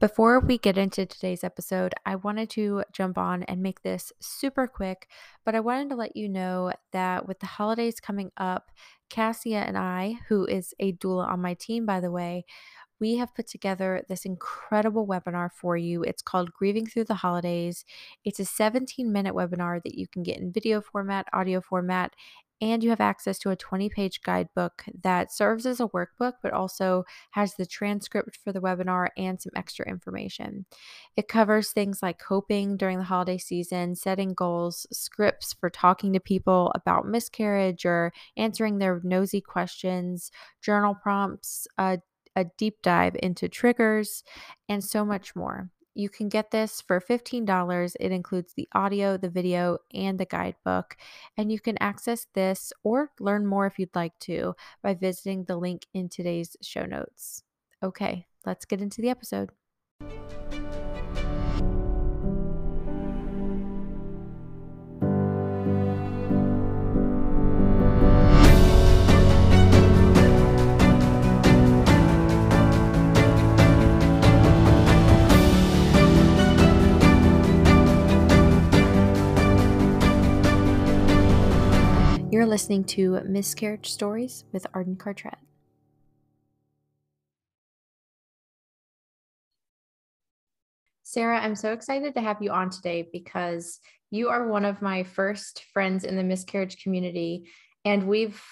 Before we get into today's episode, I wanted to jump on and make this super quick, but I wanted to let you know that with the holidays coming up, Cassia and I, who is a doula on my team, by the way, we have put together this incredible webinar for you. It's called Grieving Through the Holidays. It's a 17 minute webinar that you can get in video format, audio format, and you have access to a 20 page guidebook that serves as a workbook, but also has the transcript for the webinar and some extra information. It covers things like coping during the holiday season, setting goals, scripts for talking to people about miscarriage or answering their nosy questions, journal prompts, a deep dive into triggers, and so much more. You can get this for $15. It includes the audio, the video, and the guidebook. And you can access this or learn more if you'd like to by visiting the link in today's show notes. Okay, let's get into the episode. You're listening to Miscarriage Stories with Arden Cartrette. Sarah, I'm so excited to have you on today because you are one of my first friends in the miscarriage community, and we've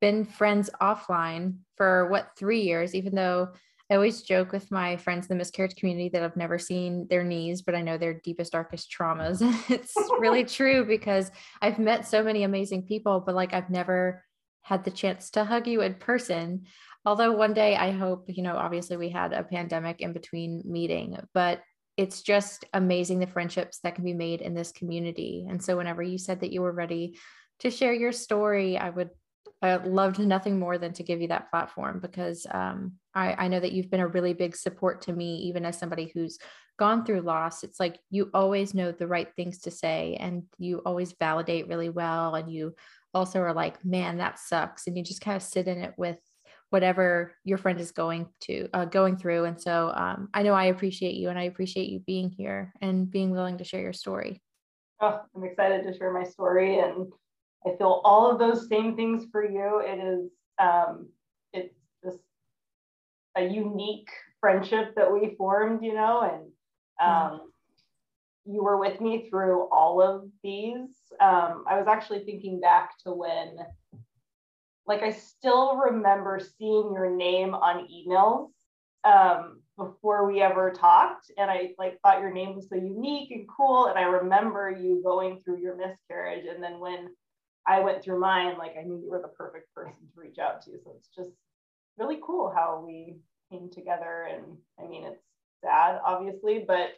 been friends offline for what, three years, even though I always joke with my friends in the miscarriage community that I've never seen their knees, but I know their deepest, darkest traumas. it's really true because I've met so many amazing people, but like I've never had the chance to hug you in person. Although one day I hope, you know, obviously we had a pandemic in between meeting, but it's just amazing the friendships that can be made in this community. And so whenever you said that you were ready to share your story, I would I loved nothing more than to give you that platform because um, I, I know that you've been a really big support to me, even as somebody who's gone through loss. It's like you always know the right things to say and you always validate really well. And you also are like, man, that sucks. And you just kind of sit in it with whatever your friend is going to uh, going through and so um, i know i appreciate you and i appreciate you being here and being willing to share your story oh i'm excited to share my story and I feel all of those same things for you. It is um, it's just a unique friendship that we formed, you know, and um, you were with me through all of these. Um, I was actually thinking back to when, like, I still remember seeing your name on emails um, before we ever talked, and I like thought your name was so unique and cool. And I remember you going through your miscarriage, and then when I went through mine, like I knew you were the perfect person to reach out to. So it's just really cool how we came together. And I mean, it's sad, obviously, but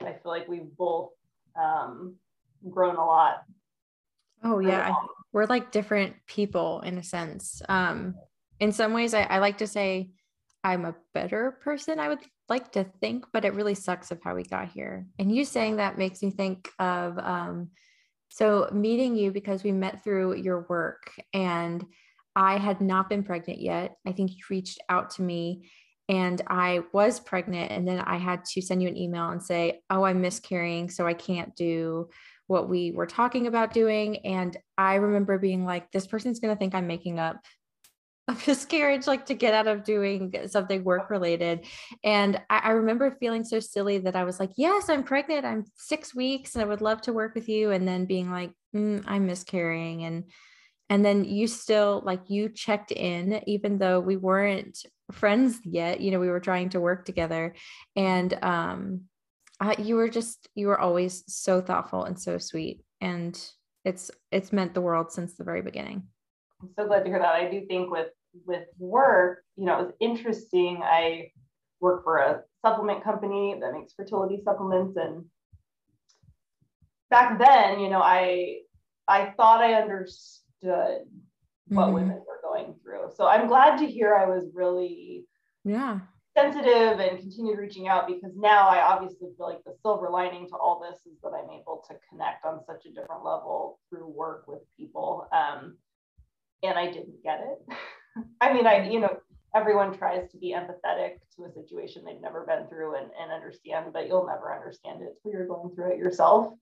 I feel like we've both um, grown a lot. Oh, yeah. We're like different people in a sense. Um, in some ways, I, I like to say I'm a better person, I would like to think, but it really sucks of how we got here. And you saying that makes me think of um, so, meeting you because we met through your work, and I had not been pregnant yet. I think you reached out to me, and I was pregnant. And then I had to send you an email and say, Oh, I'm miscarrying. So, I can't do what we were talking about doing. And I remember being like, This person's going to think I'm making up a miscarriage like to get out of doing something work related. And I, I, remember feeling so silly that i was like yes i'm pregnant i'm six weeks and i would love to work with you and then being like mm, i'm miscarrying and and then you still like you checked in even though we weren't friends yet you know we were trying to work together and um I, you were just you were always so thoughtful and so sweet and it's it's meant the world since the very beginning I'm so glad to hear that. I do think with with work, you know, it was interesting. I work for a supplement company that makes fertility supplements, and back then, you know, I I thought I understood what mm-hmm. women were going through. So I'm glad to hear I was really yeah sensitive and continued reaching out because now I obviously feel like the silver lining to all this is that I'm able to connect on such a different level through work with people. Um, and I didn't get it. I mean, I, you know, everyone tries to be empathetic to a situation they've never been through and, and understand, but you'll never understand it until you're going through it yourself.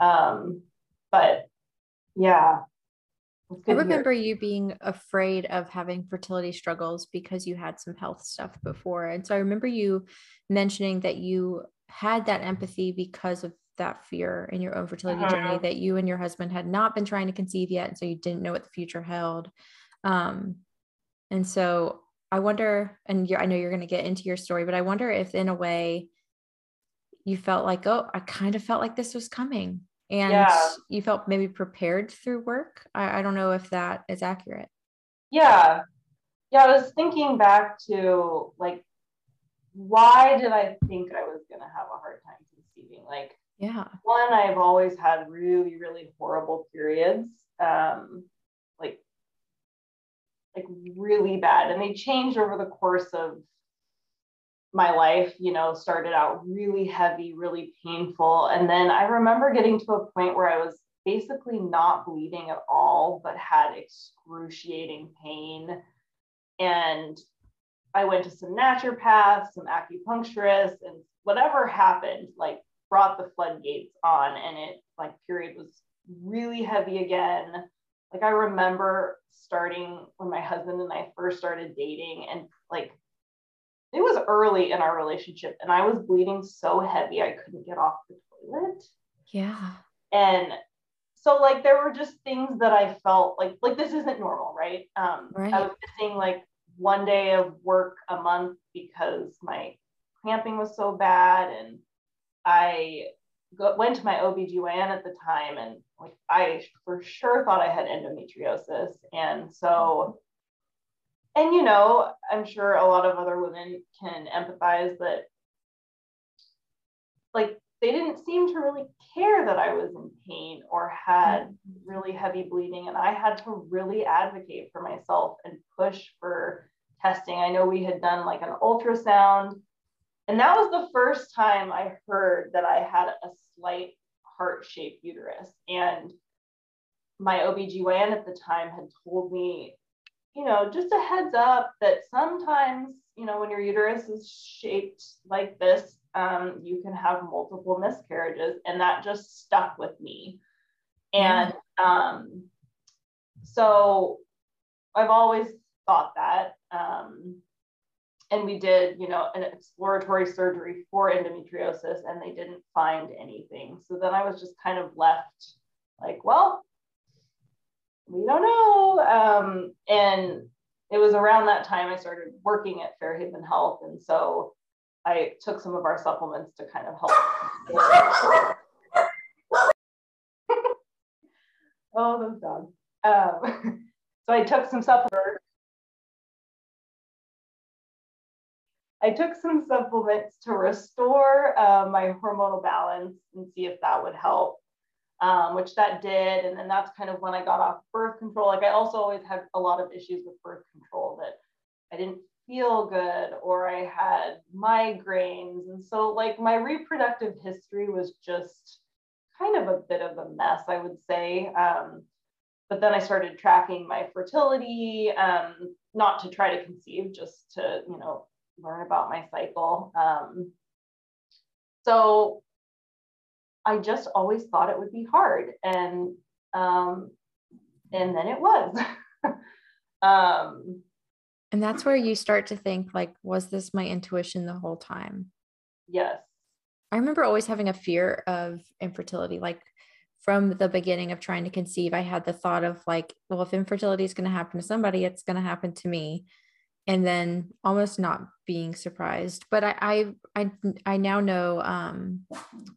Um, but yeah. I remember you being afraid of having fertility struggles because you had some health stuff before. And so I remember you mentioning that you had that empathy because of that fear in your own fertility uh-huh. journey that you and your husband had not been trying to conceive yet. And so you didn't know what the future held. Um, and so I wonder, and I know you're going to get into your story, but I wonder if in a way you felt like, oh, I kind of felt like this was coming and yeah. you felt maybe prepared through work. I, I don't know if that is accurate. Yeah. Yeah. I was thinking back to like, why did I think I was going to have a hard time conceiving? Like, yeah. One, I've always had really, really horrible periods. Um, like like really bad. And they changed over the course of my life, you know, started out really heavy, really painful. And then I remember getting to a point where I was basically not bleeding at all, but had excruciating pain. And I went to some naturopaths, some acupuncturists, and whatever happened, like brought the floodgates on. And it, like, period was really heavy again. Like, I remember starting when my husband and I first started dating and like it was early in our relationship and I was bleeding so heavy I couldn't get off the toilet. Yeah. And so like there were just things that I felt like like this isn't normal, right? Um right. I was missing like one day of work a month because my cramping was so bad and I go, went to my OBGYN at the time and like I for sure thought I had endometriosis. And so, and you know, I'm sure a lot of other women can empathize that like they didn't seem to really care that I was in pain or had mm-hmm. really heavy bleeding. And I had to really advocate for myself and push for testing. I know we had done like an ultrasound and that was the first time I heard that I had a slight heart shaped uterus. And my OBGYN at the time had told me, you know, just a heads up that sometimes, you know, when your uterus is shaped like this, um, you can have multiple miscarriages. And that just stuck with me. And um, so I've always thought that. Um, and we did, you know, an exploratory surgery for endometriosis and they didn't find anything. So then I was just kind of left like, well, we don't know. Um, and it was around that time I started working at Fairhaven Health. And so I took some of our supplements to kind of help. oh, those dogs. Um, so I took some supplements I took some supplements to restore uh, my hormonal balance and see if that would help, um, which that did. And then that's kind of when I got off birth control. Like I also always had a lot of issues with birth control that I didn't feel good or I had migraines. And so, like, my reproductive history was just kind of a bit of a mess, I would say. Um, but then I started tracking my fertility, um, not to try to conceive, just to, you know, learn about my cycle. Um, so I just always thought it would be hard, and um, and then it was. um, and that's where you start to think like, was this my intuition the whole time? Yes. I remember always having a fear of infertility. Like from the beginning of trying to conceive, I had the thought of like, well, if infertility is going to happen to somebody, it's going to happen to me and then almost not being surprised. But i i i, I now know um,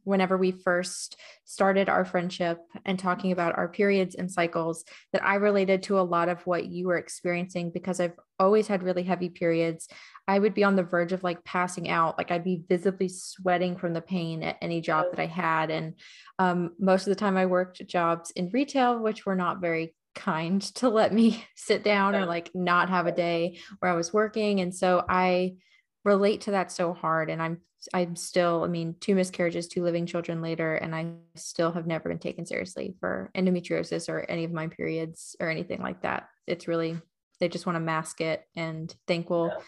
whenever we first started our friendship and talking about our periods and cycles that i related to a lot of what you were experiencing because i've always had really heavy periods. I would be on the verge of like passing out. Like i'd be visibly sweating from the pain at any job that i had. And um, most of the time i worked jobs in retail which were not very kind to let me sit down or like not have a day where I was working. And so I relate to that so hard. And I'm, I'm still, I mean, two miscarriages, two living children later, and I still have never been taken seriously for endometriosis or any of my periods or anything like that. It's really, they just want to mask it and think, well, yeah.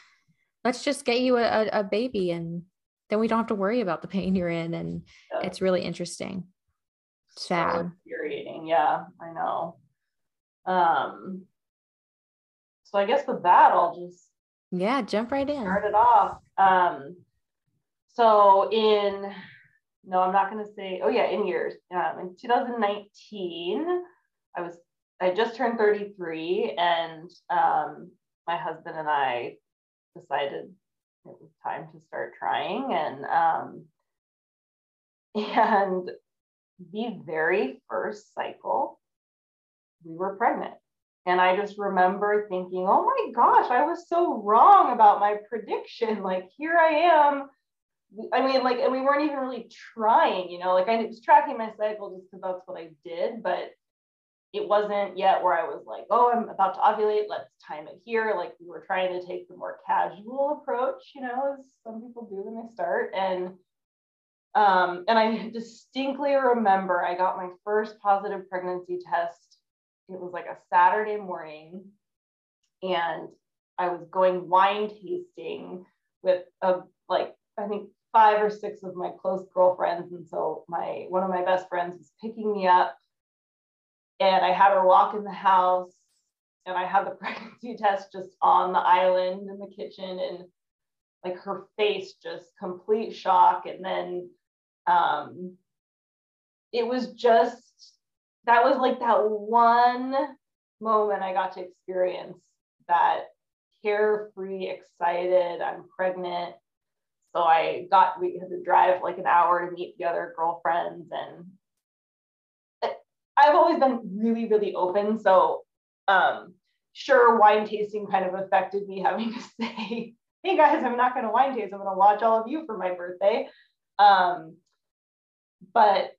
let's just get you a, a, baby and then we don't have to worry about the pain you're in. And yeah. it's really interesting. Sad. So infuriating. Yeah, I know. Um, so I guess with that, I'll just yeah, jump right in. Start it off. Um, so in no, I'm not going to say. Oh yeah, in years. Um, in 2019, I was I just turned 33, and um, my husband and I decided it was time to start trying, and um, and the very first cycle, we were pregnant. And I just remember thinking, oh my gosh, I was so wrong about my prediction. Like, here I am. I mean, like, and we weren't even really trying, you know, like I was tracking my cycle just because that's what I did, but it wasn't yet where I was like, oh, I'm about to ovulate, let's time it here. Like, we were trying to take the more casual approach, you know, as some people do when they start. And um, and I distinctly remember I got my first positive pregnancy test it was like a Saturday morning, and I was going wine tasting with a like I think five or six of my close girlfriends, and so my one of my best friends was picking me up, and I had her walk in the house, and I had the pregnancy test just on the island in the kitchen, and like her face just complete shock, and then um, it was just that was like that one moment I got to experience that carefree, excited, I'm pregnant. So I got, we had to drive like an hour to meet the other girlfriends. And I've always been really, really open. So, um, sure, wine tasting kind of affected me having to say, hey guys, I'm not going to wine taste. I'm going to watch all of you for my birthday. Um, but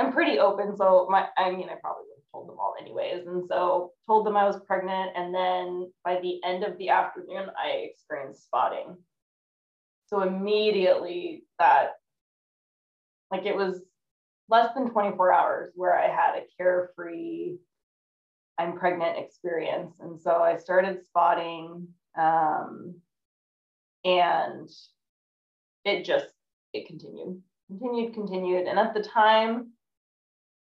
I'm pretty open. So my, I mean, I probably would have told them all anyways. And so told them I was pregnant. And then by the end of the afternoon, I experienced spotting. So immediately that, like it was less than 24 hours where I had a carefree, I'm pregnant experience. And so I started spotting um, and it just, it continued, continued, continued. And at the time,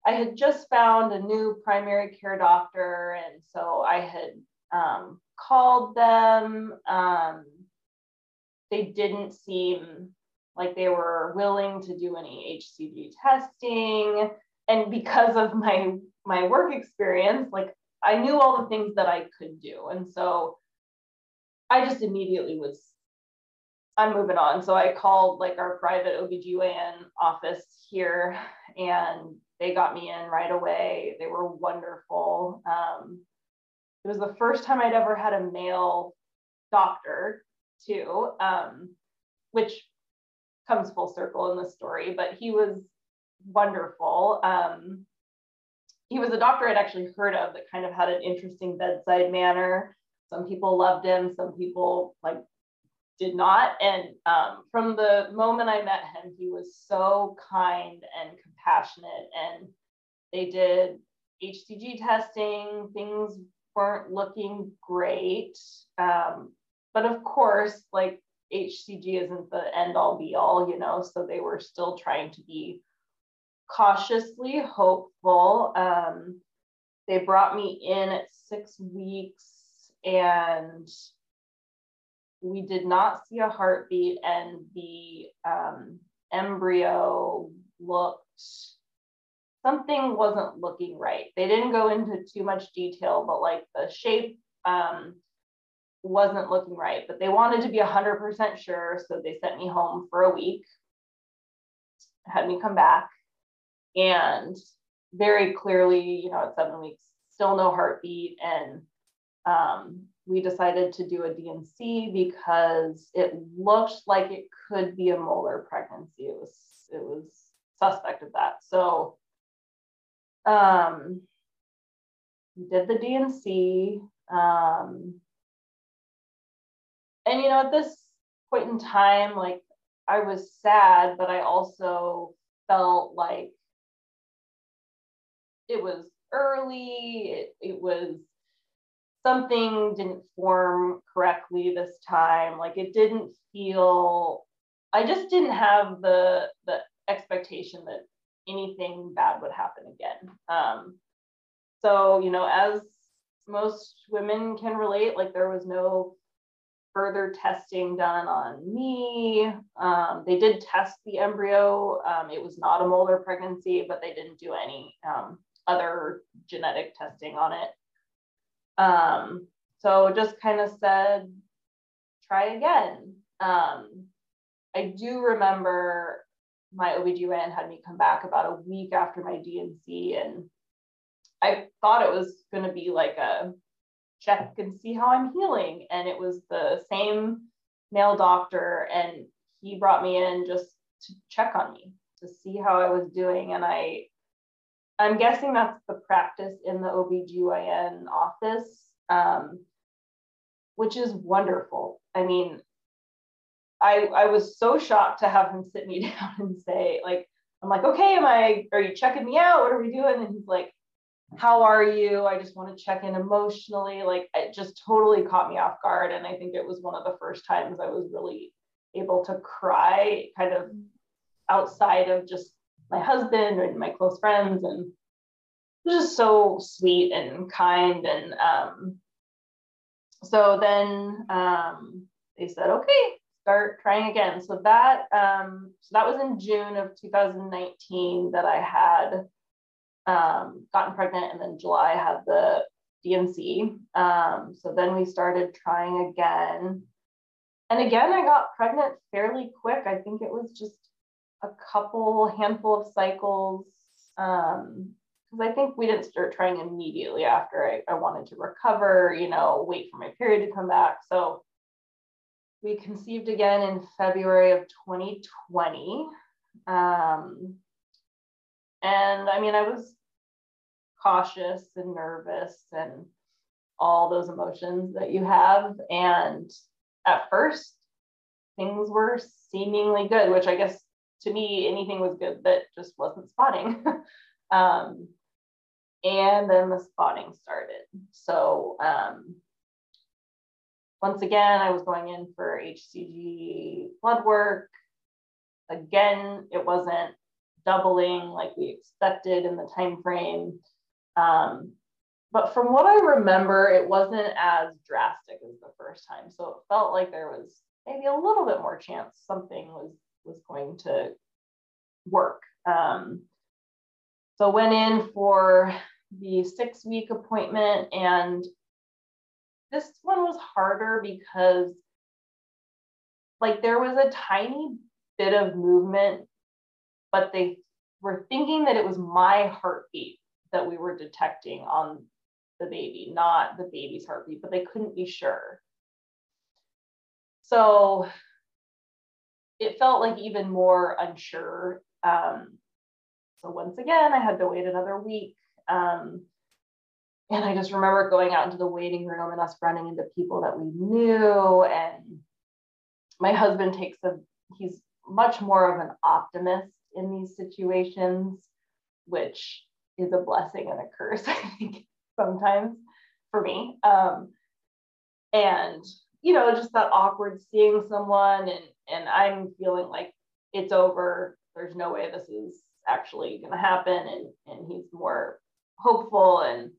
I had just found a new primary care doctor, and so I had um, called them. Um, they didn't seem like they were willing to do any HCG testing, and because of my my work experience, like I knew all the things that I could do, and so I just immediately was I'm moving on. So I called like our private OBGYN office here and they got me in right away. They were wonderful. Um, it was the first time I'd ever had a male doctor, too, um, which comes full circle in the story, but he was wonderful. Um, he was a doctor I'd actually heard of that kind of had an interesting bedside manner. Some people loved him, some people like did not. And um, from the moment I met him, he was so kind and compassionate. And they did HCG testing, things weren't looking great. Um, but of course, like HCG isn't the end all be all, you know, so they were still trying to be cautiously hopeful. Um, they brought me in at six weeks and we did not see a heartbeat and the um, embryo looked something wasn't looking right. They didn't go into too much detail but like the shape um, wasn't looking right but they wanted to be 100% sure so they sent me home for a week had me come back and very clearly you know at seven weeks still no heartbeat and um, we decided to do a D&C because it looked like it could be a molar pregnancy. It was it was suspect of that. So um, we did the D&C. Um, and you know, at this point in time, like I was sad, but I also felt like it was early. It, it was something didn't form correctly this time. Like it didn't feel, I just didn't have the, the expectation that anything bad would happen again. Um, so, you know, as most women can relate, like there was no further testing done on me. Um, they did test the embryo. Um, it was not a molar pregnancy, but they didn't do any um, other genetic testing on it. Um, so just kind of said, try again. Um, I do remember my OBGYN had me come back about a week after my D&C and I thought it was going to be like a check and see how I'm healing. And it was the same male doctor and he brought me in just to check on me to see how I was doing. And I I'm guessing that's the practice in the OBGYN office, um, which is wonderful. I mean, I, I was so shocked to have him sit me down and say, like, I'm like, okay, am I, are you checking me out? What are we doing? And he's like, how are you? I just want to check in emotionally. Like, it just totally caught me off guard. And I think it was one of the first times I was really able to cry kind of outside of just my husband and my close friends and it was just so sweet and kind and um, so then um, they said okay start trying again. So that um, so that was in june of 2019 that i had um, gotten pregnant and then july I had the D&C um, so then we started trying again. And again i got pregnant fairly quick. I think it was just a couple handful of cycles um, because I think we didn't start trying immediately after I, I wanted to recover, you know, wait for my period to come back. So we conceived again in February of 2020. Um, and I mean, I was cautious and nervous and all those emotions that you have. And at first, things were seemingly good, which I guess to me, anything was good that just wasn't spotting. um, and then the spotting started. So um, once again, I was going in for HCG blood work. Again, it wasn't doubling like we expected in the time frame. Um, but from what I remember, it wasn't as drastic as the first time. So it felt like there was maybe a little bit more chance something was was going to work. Um, so went in for the six week appointment and this one was harder because like there was a tiny bit of movement but they were thinking that it was my heartbeat that we were detecting on the baby not the baby's heartbeat but they couldn't be sure so it felt like even more unsure um, so once again, I had to wait another week. Um, and I just remember going out into the waiting room and us running into people that we knew. And my husband takes a, he's much more of an optimist in these situations, which is a blessing and a curse, I think, sometimes for me. Um, and, you know, just that awkward seeing someone and, and I'm feeling like it's over. There's no way this is actually going to happen. And and he's more hopeful and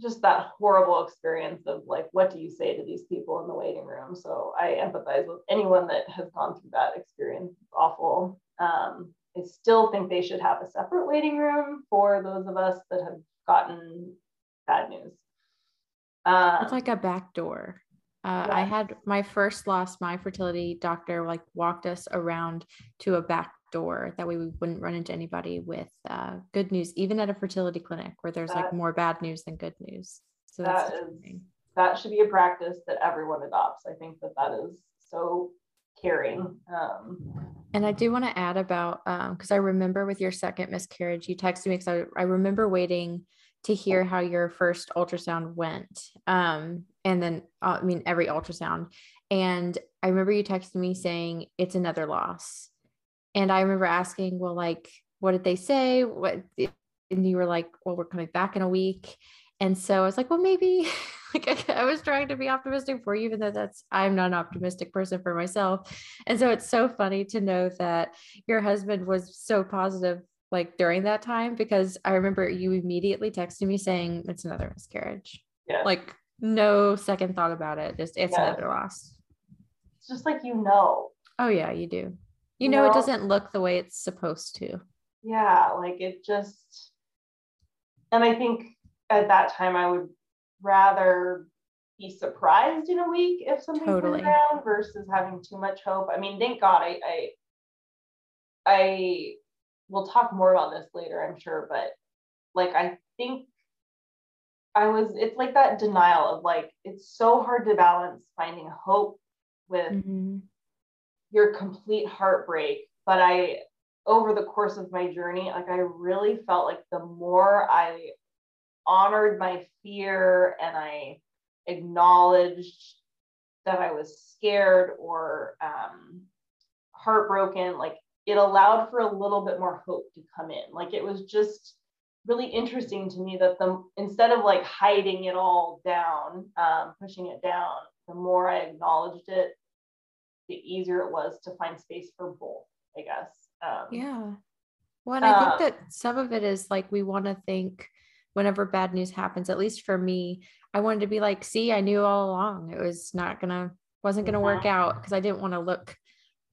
just that horrible experience of like what do you say to these people in the waiting room? So i empathize with anyone that has gone through that experience. It's awful. Um, i still think they should have a separate waiting room for those of us that have gotten bad news. Um, it's like a back door uh, yeah. I had my first loss. My fertility doctor like walked us around to a back door that way we wouldn't run into anybody with uh, good news even at a fertility clinic where there's that, like more bad news than good news so that is that should be a practice that everyone adopts i think that that is so caring um, and i do want to add about because um, i remember with your second miscarriage you texted me because I, I remember waiting to hear how your first ultrasound went um, and then uh, i mean every ultrasound and i remember you texted me saying it's another loss and I remember asking, well, like, what did they say? What and you were like, well, we're coming back in a week. And so I was like, well, maybe like I, I was trying to be optimistic for you, even though that's I'm not an optimistic person for myself. And so it's so funny to know that your husband was so positive like during that time because I remember you immediately texted me saying it's another miscarriage. Yeah. Like no second thought about it. Just it's yeah. another loss. It's just like you know. Oh yeah, you do. You, you know, know it doesn't look the way it's supposed to. Yeah, like it just and I think at that time I would rather be surprised in a week if something totally. down versus having too much hope. I mean, thank God I I I we'll talk more about this later, I'm sure, but like I think I was it's like that denial of like it's so hard to balance finding hope with mm-hmm. your complete heartbreak. But I over the course of my journey, like I really felt like the more I honored my fear and I acknowledged that I was scared or um, heartbroken, like it allowed for a little bit more hope to come in. Like it was just really interesting to me that the instead of like hiding it all down, um, pushing it down, the more I acknowledged it, the easier it was to find space for both. I guess. Um, yeah. Well, and I think that some of it is like we want to think whenever bad news happens. At least for me, I wanted to be like, see, I knew all along it was not gonna wasn't gonna work out because I didn't want to look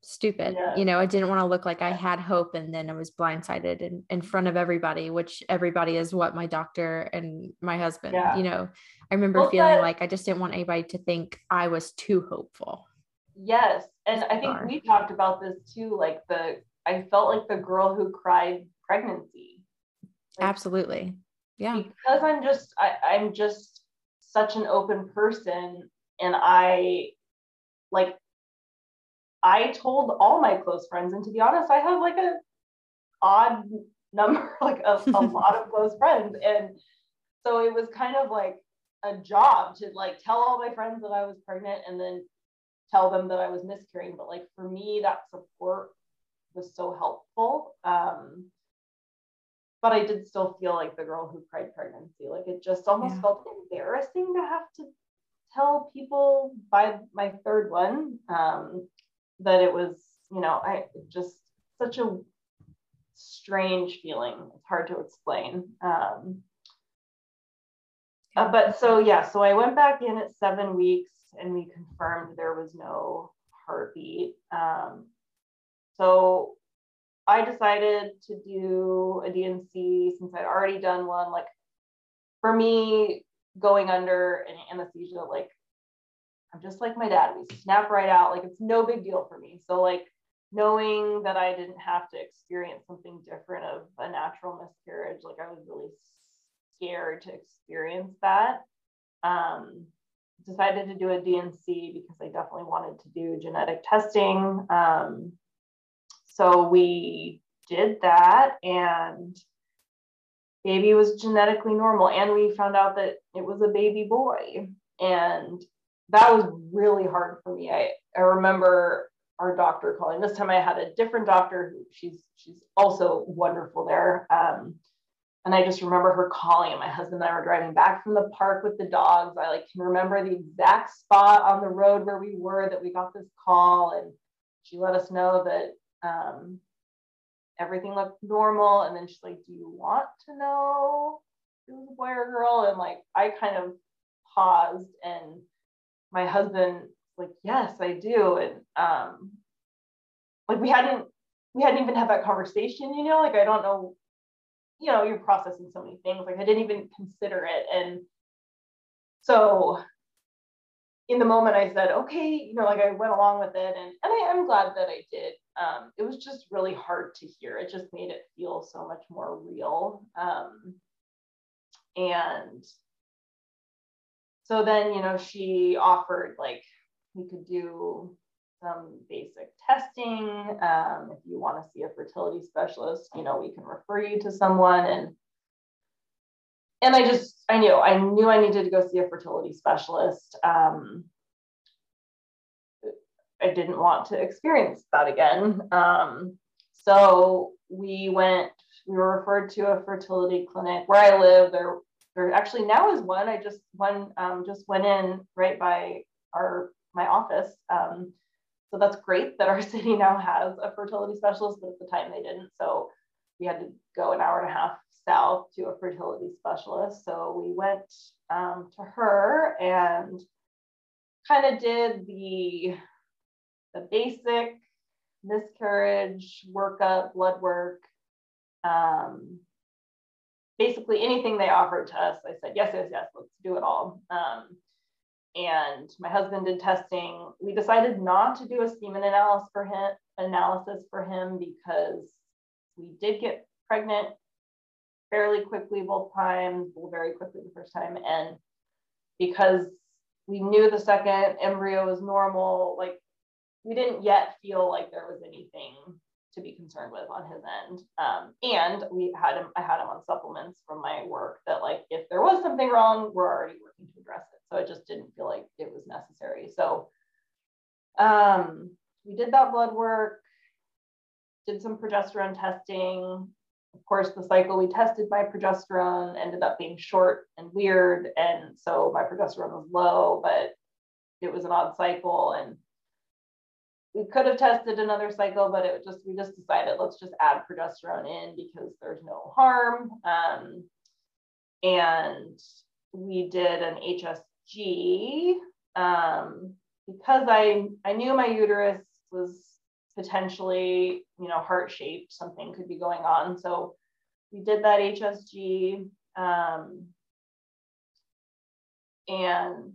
stupid. Yeah. You know, I didn't want to look like I had hope and then I was blindsided in, in front of everybody, which everybody is what my doctor and my husband, yeah. you know, I remember well, feeling that, like I just didn't want anybody to think I was too hopeful. Yes. And I think we talked about this too. Like the, I felt like the girl who cried pregnancy. Like, Absolutely. Yeah. Because I'm just, I, I'm just such an open person and I like I told all my close friends, and to be honest, I have like a odd number, like a, a lot of close friends, and so it was kind of like a job to like tell all my friends that I was pregnant, and then tell them that I was miscarrying. But like for me, that support was so helpful. Um, but I did still feel like the girl who cried pregnancy. Like it just almost yeah. felt embarrassing to have to tell people by my third one. Um, that it was, you know, I just such a strange feeling. It's hard to explain. Um, uh, but so yeah, so I went back in at seven weeks and we confirmed there was no heartbeat. Um, so I decided to do a D&C since I'd already done one. Like for me, going under an anesthesia, like I'm just like my dad. We snap right out. Like it's no big deal for me. So like knowing that I didn't have to experience something different of a natural miscarriage, like I was really scared to experience that. Um, decided to do a D&C because I definitely wanted to do genetic testing. Um, so we did that and baby was genetically normal and we found out that it was a baby boy and that was really hard for me. I, I remember our doctor calling. This time I had a different doctor who she's she's also wonderful there. Um, and I just remember her calling and my husband and I were driving back from the park with the dogs. I like can remember the exact spot on the road where we were that we got this call and she let us know that um, everything looked normal. And then she's like, do you want to know it was a boy or girl? And like, I kind of paused and my husband like yes i do. And um like we hadn't we hadn't even had that conversation you know? Like i don't know you know you're processing so many things like i didn't even consider it. And so in the moment i said okay you know like i went along with it and, and I, i'm glad that i did. Um, it was just really hard to hear. It just made it feel so much more real. Um, and so then, you know, she offered like we could do some basic testing. Um, if you want to see a fertility specialist, you know, we can refer you to someone. And and I just I knew I knew I needed to go see a fertility specialist. Um, I didn't want to experience that again. Um, so we went. We were referred to a fertility clinic where I live. There actually now is one. I just one um, just went in right by our my office. Um, so that's great that our city now has a fertility specialist, but at the time they didn't. So we had to go an hour and a half south to a fertility specialist. So we went um, to her and kind of did the the basic miscarriage workup, blood work, um, basically anything they offered to us. I said yes, yes, yes, let's do it all. Um, and my husband did testing. We decided not to do a semen analysis for him, analysis for him because we did get pregnant fairly quickly both times, well, very quickly the first time, and because we knew the second embryo was normal, like we didn't yet feel like there was anything to be concerned with on his end. Um, and we had him, I had him on supplements from my work that like if there was something wrong, we're already working to address it. So it just didn't feel like it was necessary. So um, we did that blood work, did some progesterone testing. Of course, the cycle we tested my progesterone ended up being short and weird. And so my progesterone was low, but it was an odd cycle. And we could have tested another cycle, but it just we just decided let's just add progesterone in because there's no harm. Um, and we did an HSG um, because I I knew my uterus was potentially you know heart shaped, something could be going on. So we did that HSG. Um, and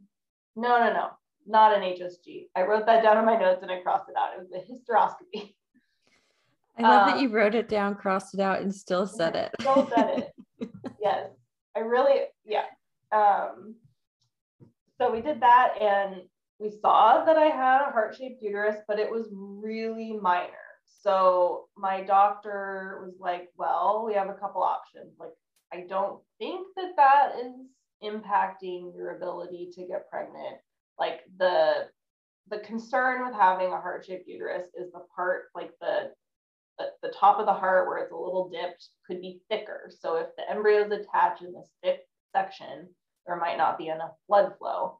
no, no, no not an HSG. I wrote that down in my notes and I crossed it out. It was a hysteroscopy. I love um, that you wrote it down, crossed it out, and still said it. Still said it. yes. I really, yeah. Um, so we did that and we saw that I had a heart shaped uterus, but it was really minor. So my doctor was like, well, we have a couple options. Like, I don't think that that is impacting your ability to get pregnant like the the concern with having a heart-shaped uterus is the part like the, the the top of the heart where it's a little dipped could be thicker. So if the embryo is attached in this thick section there might not be enough blood flow.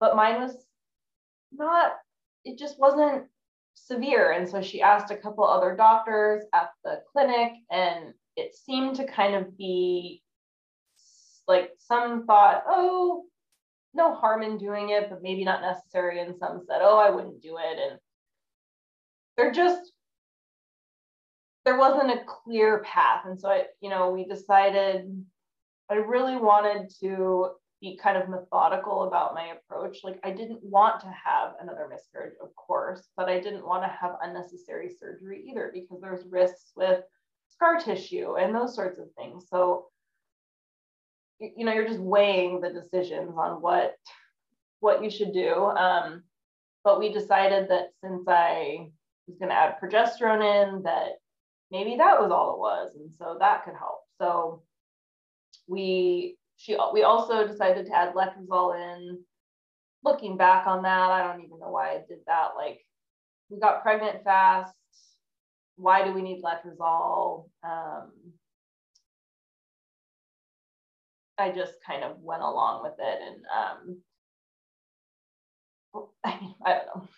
But mine was not it just wasn't severe. And so she asked a couple other doctors at the clinic and it seemed to kind of be like some thought oh no harm in doing it, but maybe not necessary. And some said, oh, I wouldn't do it. And they're just, there wasn't a clear path. And so I, you know, we decided I really wanted to be kind of methodical about my approach. Like I didn't want to have another miscarriage, of course, but I didn't want to have unnecessary surgery either because there's risks with scar tissue and those sorts of things. So you know you're just weighing the decisions on what what you should do. Um, but we decided that since i was going to add progesterone in that maybe that was all it was and so that could help. So we she we also decided to add letrozole in. Looking back on that i don't even know why i did that. Like we got pregnant fast. Why do we need letrozole um, I just kind of went along with it. And um, I don't know.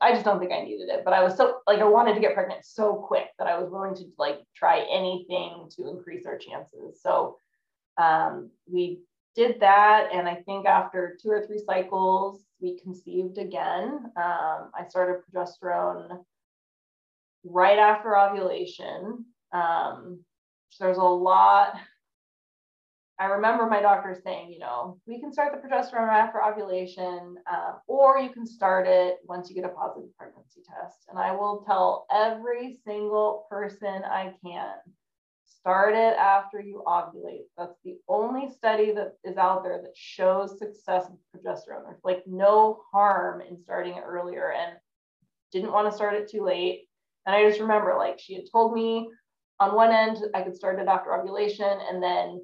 I just don't think I needed it, but I was so like I wanted to get pregnant so quick that I was willing to like try anything to increase our chances. So um, we did that, and I think after two or three cycles, we conceived again. Um, I started progesterone right after ovulation. Um, so there's a lot I remember my doctor saying, you know, we can start the progesterone after ovulation, uh, or you can start it once you get a positive pregnancy test. And I will tell every single person I can start it after you ovulate. That's the only study that is out there that shows success with progesterone. There's like no harm in starting it earlier and didn't want to start it too late. And I just remember like she had told me on one end I could start it after ovulation and then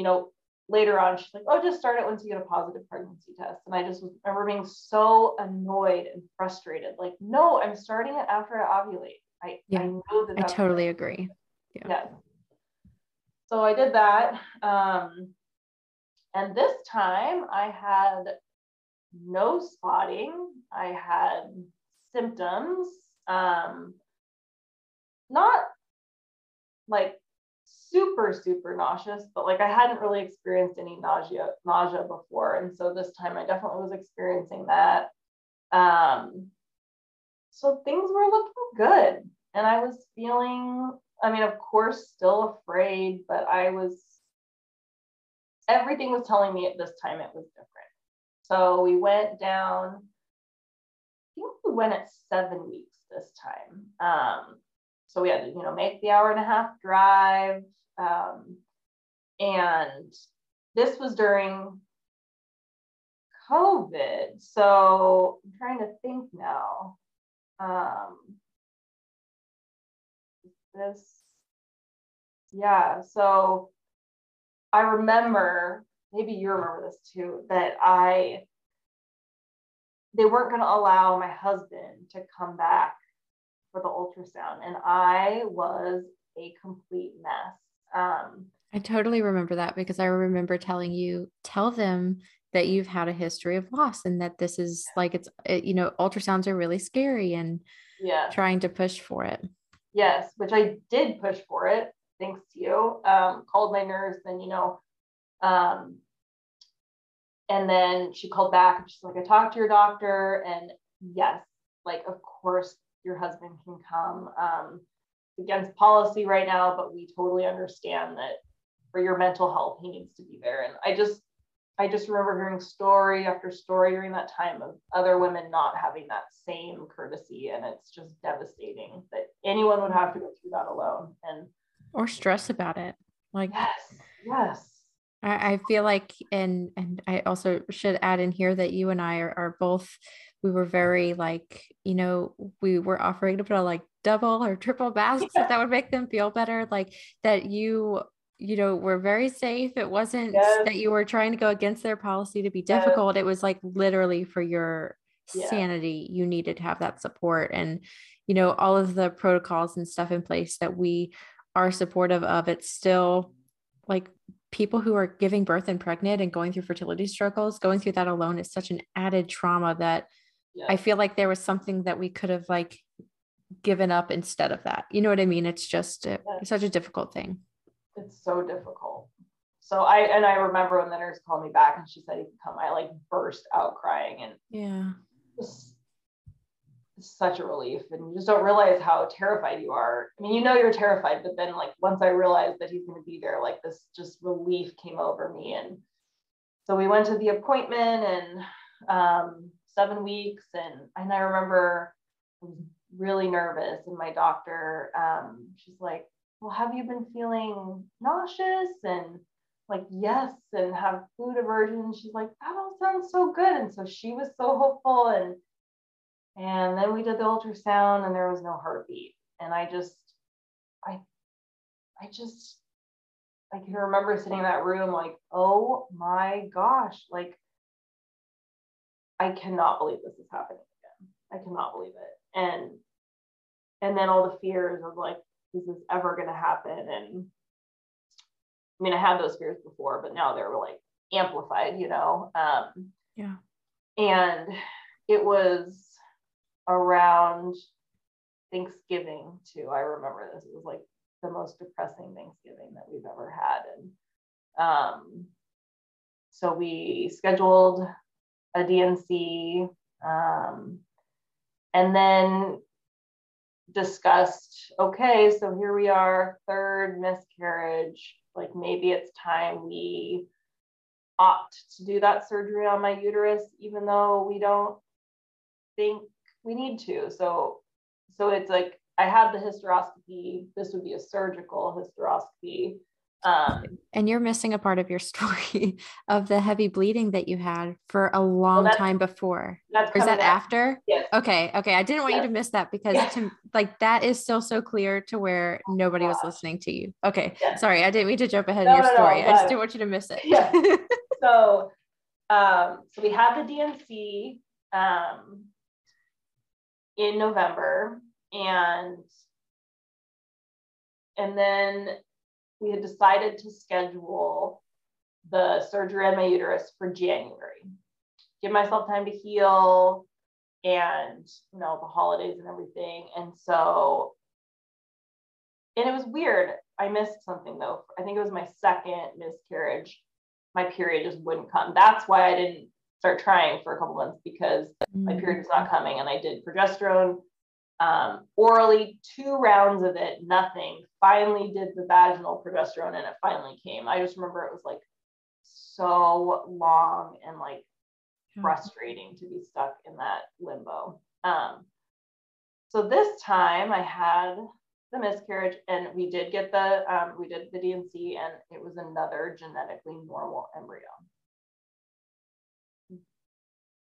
you know, later on, she's like, oh, just start it once you get a positive pregnancy test. And I just remember being so annoyed and frustrated. Like, no, I'm starting it after I ovulate. I, yeah, I know that. I totally agree. Yeah. yeah. So I did that. Um, and this time I had no spotting. I had symptoms, um, not like super super nauseous but like i hadn't really experienced any nausea nausea before and so this time i definitely was experiencing that. Um so things were looking good and i was feeling i mean of course still afraid but i was everything was telling me at this time it was different. So we went down i think we went at seven weeks this time. Um so we had to you know make the hour and a half drive um, and this was during COVID. So I'm trying to think now. Um, this, yeah. So I remember, maybe you remember this too, that I, they weren't going to allow my husband to come back for the ultrasound. And I was a complete mess. Um, I totally remember that because I remember telling you, tell them that you've had a history of loss and that this is like it's it, you know ultrasounds are really scary and yeah. trying to push for it. Yes which i did push for it. Thanks to you. Um, called my nurse and you know um, and then she called back and she's like i talked to your doctor and yes like of course your husband can come. Um, against policy right now, but we totally understand that for your mental health, he needs to be there. And I just, I just remember hearing story after story during that time of other women not having that same courtesy. And it's just devastating that anyone would have to go through that alone. And or stress about it. Like yes, yes. I, I feel like and and I also should add in here that you and I are, are both we were very like, you know, we were offering to put a like double or triple masks if that would make them feel better. Like that you, you know, were very safe. It wasn't yes. that you were trying to go against their policy to be difficult. Yes. It was like literally for your yeah. sanity, you needed to have that support and, you know, all of the protocols and stuff in place that we are supportive of. It's still like people who are giving birth and pregnant and going through fertility struggles, going through that alone is such an added trauma that yeah. I feel like there was something that we could have like given up instead of that. You know what I mean? It's just a, yeah. such a difficult thing. It's so difficult. So I and I remember when the nurse called me back and she said he could come. I like burst out crying and yeah, it's, it's such a relief. And you just don't realize how terrified you are. I mean, you know you're terrified, but then like once I realized that he's going to be there, like this just relief came over me. And so we went to the appointment and um, seven weeks. And, and I remember really nervous. And my doctor, um, she's like, Well, have you been feeling nauseous? And like, yes, and have food aversion. She's like, That all sounds so good. And so she was so hopeful. And and then we did the ultrasound and there was no heartbeat. And I just, I, I just, I can remember sitting in that room like, oh my gosh, like I cannot believe this is happening again. I cannot believe it. And and then all the fears of like, is this ever gonna happen? And I mean, I had those fears before, but now they're like amplified, you know. Um, yeah. And it was around Thanksgiving too. I remember this. It was like the most depressing Thanksgiving that we've ever had. And um, so we scheduled a D&C, um, and then discussed, okay, so here we are, third miscarriage. Like maybe it's time we opt to do that surgery on my uterus, even though we don't think we need to. So, so it's like I had the hysteroscopy. This would be a surgical hysteroscopy. Um, and you're missing a part of your story of the heavy bleeding that you had for a long well, time before. That's is that after? Yes. Okay. Okay. I didn't want yes. you to miss that because yes. to, like that is still so clear to where nobody was listening to you. Okay. Yes. Sorry, I didn't mean to jump ahead no, in your no, story. No, I just didn't want you to miss it. Yeah. so, um, so we had the D&C um, in November, and and then we had decided to schedule the surgery on my uterus for January. Give myself time to heal and, you know, the holidays and everything. And so, and it was weird. I missed something though. I think it was my second miscarriage. My period just wouldn't come. That's why I didn't start trying for a couple months because mm-hmm. my period was not coming and I did progesterone um, orally, two rounds of it, nothing. Finally did the vaginal progesterone and it finally came. I just remember it was like so long and like frustrating to be stuck in that limbo. Um, so this time I had the miscarriage and we did get the um, we did the D&C and it was another genetically normal embryo.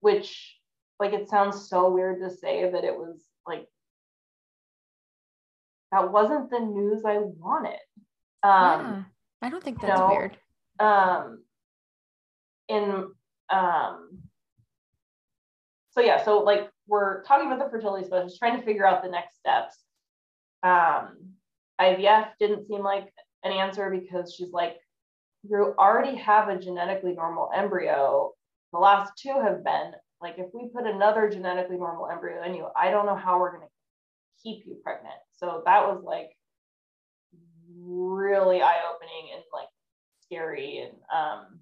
Which like it sounds so weird to say that it was like that wasn't the news I wanted. Um, yeah, I don't think that's you know, weird. Um, in um, so yeah, so like we're talking about the fertility specialist, trying to figure out the next steps. Um, IVF didn't seem like an answer because she's like, you already have a genetically normal embryo. The last two have been like, if we put another genetically normal embryo in you, I don't know how we're going to keep you pregnant. So that was like really eye opening and like scary. And, um,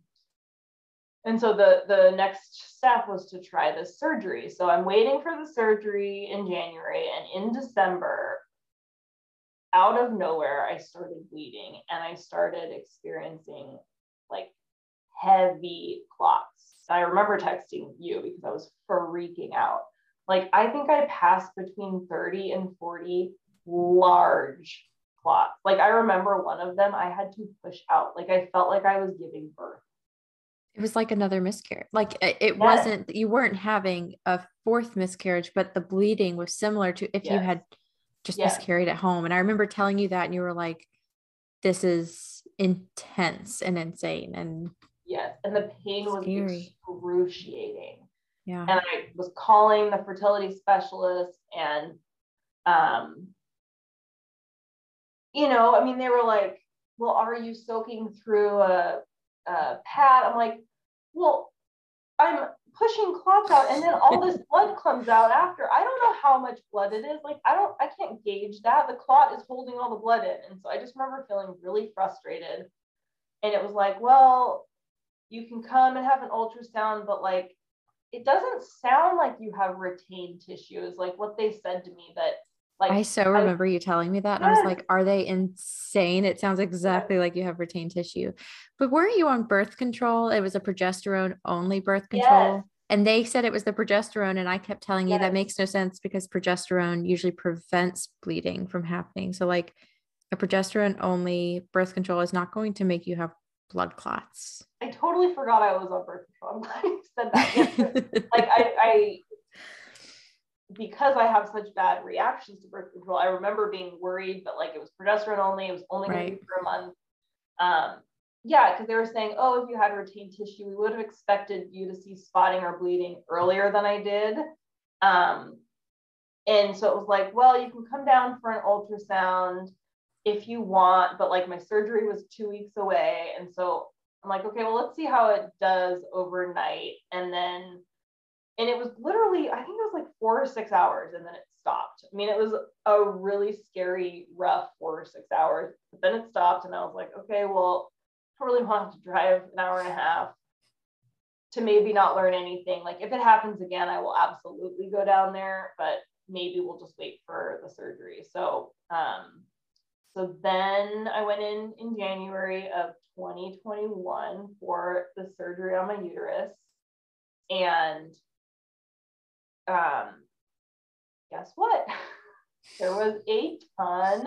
and so the, the next step was to try the surgery. So I'm waiting for the surgery in January and in December, out of nowhere, I started bleeding and I started experiencing like heavy clots. I remember texting you because I was freaking out. Like I think I passed between 30 and 40 large clots. Like I remember one of them I had to push out. Like I felt like I was giving birth. It was like another miscarriage. Like it, yes. wasn't you weren't having a fourth miscarriage, but the bleeding was similar to if yes. you had just yes. miscarried at home. And I remember telling you that and you were like, this is intense and insane. And yes, and the pain scary. was excruciating. Yeah. And I was calling the fertility specialist and um you know, I mean they were like, "Well, are you soaking through a, a pad?" I'm like, "Well, I'm pushing clots out and then all this blood comes out after. I don't know how much blood it is. Like I don't I can't gauge that. The clot is holding all the blood in." And so I just remember feeling really frustrated. And it was like, "Well, you can come and have an ultrasound, but like it doesn't sound like you have retained tissue is like what they said to me that like I so remember I, you telling me that. And yes. I was like, are they insane? It sounds exactly yes. like you have retained tissue. But weren't you on birth control? It was a progesterone only birth control. Yes. And they said it was the progesterone. And I kept telling you that makes no sense because progesterone usually prevents bleeding from happening. So, like, a progesterone only birth control is not going to make you have blood clots. I totally forgot I was on birth control. I'm glad you said that. like I, I, because I have such bad reactions to birth control, I remember being worried, but like it was progesterone only. It was only going to be for a month. Um, yeah, because they were saying, oh, if you had retained tissue, we would have expected you to see spotting or bleeding earlier than I did. Um, and so it was like, well, you can come down for an ultrasound if you want, but like my surgery was two weeks away. And so I'm like, okay, well, let's see how it does overnight. And then, and it was literally, I think it was like four or six hours and then it stopped. I mean, it was a really scary, rough four or six hours, but then it stopped. And I was like, okay, well, I really want to drive an hour and a half to maybe not learn anything. Like if it happens again, I will absolutely go down there, but maybe we'll just wait for the surgery. So, um, so then I went in in January of 2021 for the surgery on my uterus. And um, guess what? there was a ton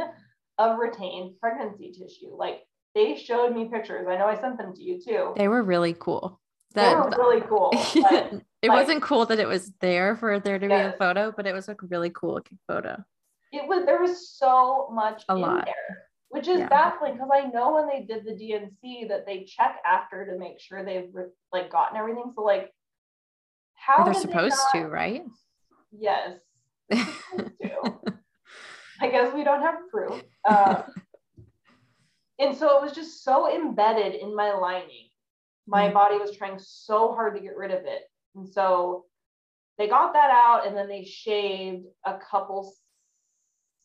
of retained pregnancy tissue. Like they showed me pictures. I know I sent them to you too. They were really cool. That, they were really cool. it like, wasn't cool that it was there for there to yes. be a photo, but it was a really cool photo it was there was so much a lot there which is yeah. baffling because I know when they did the D&C that they check after to make sure they've like gotten everything. So like, how they're supposed they not... to, right? Yes. I guess we don't have proof. Um, and so it was just so embedded in my lining my mm. body was trying so hard to get rid of it. And so they got that out and then they shaved a couple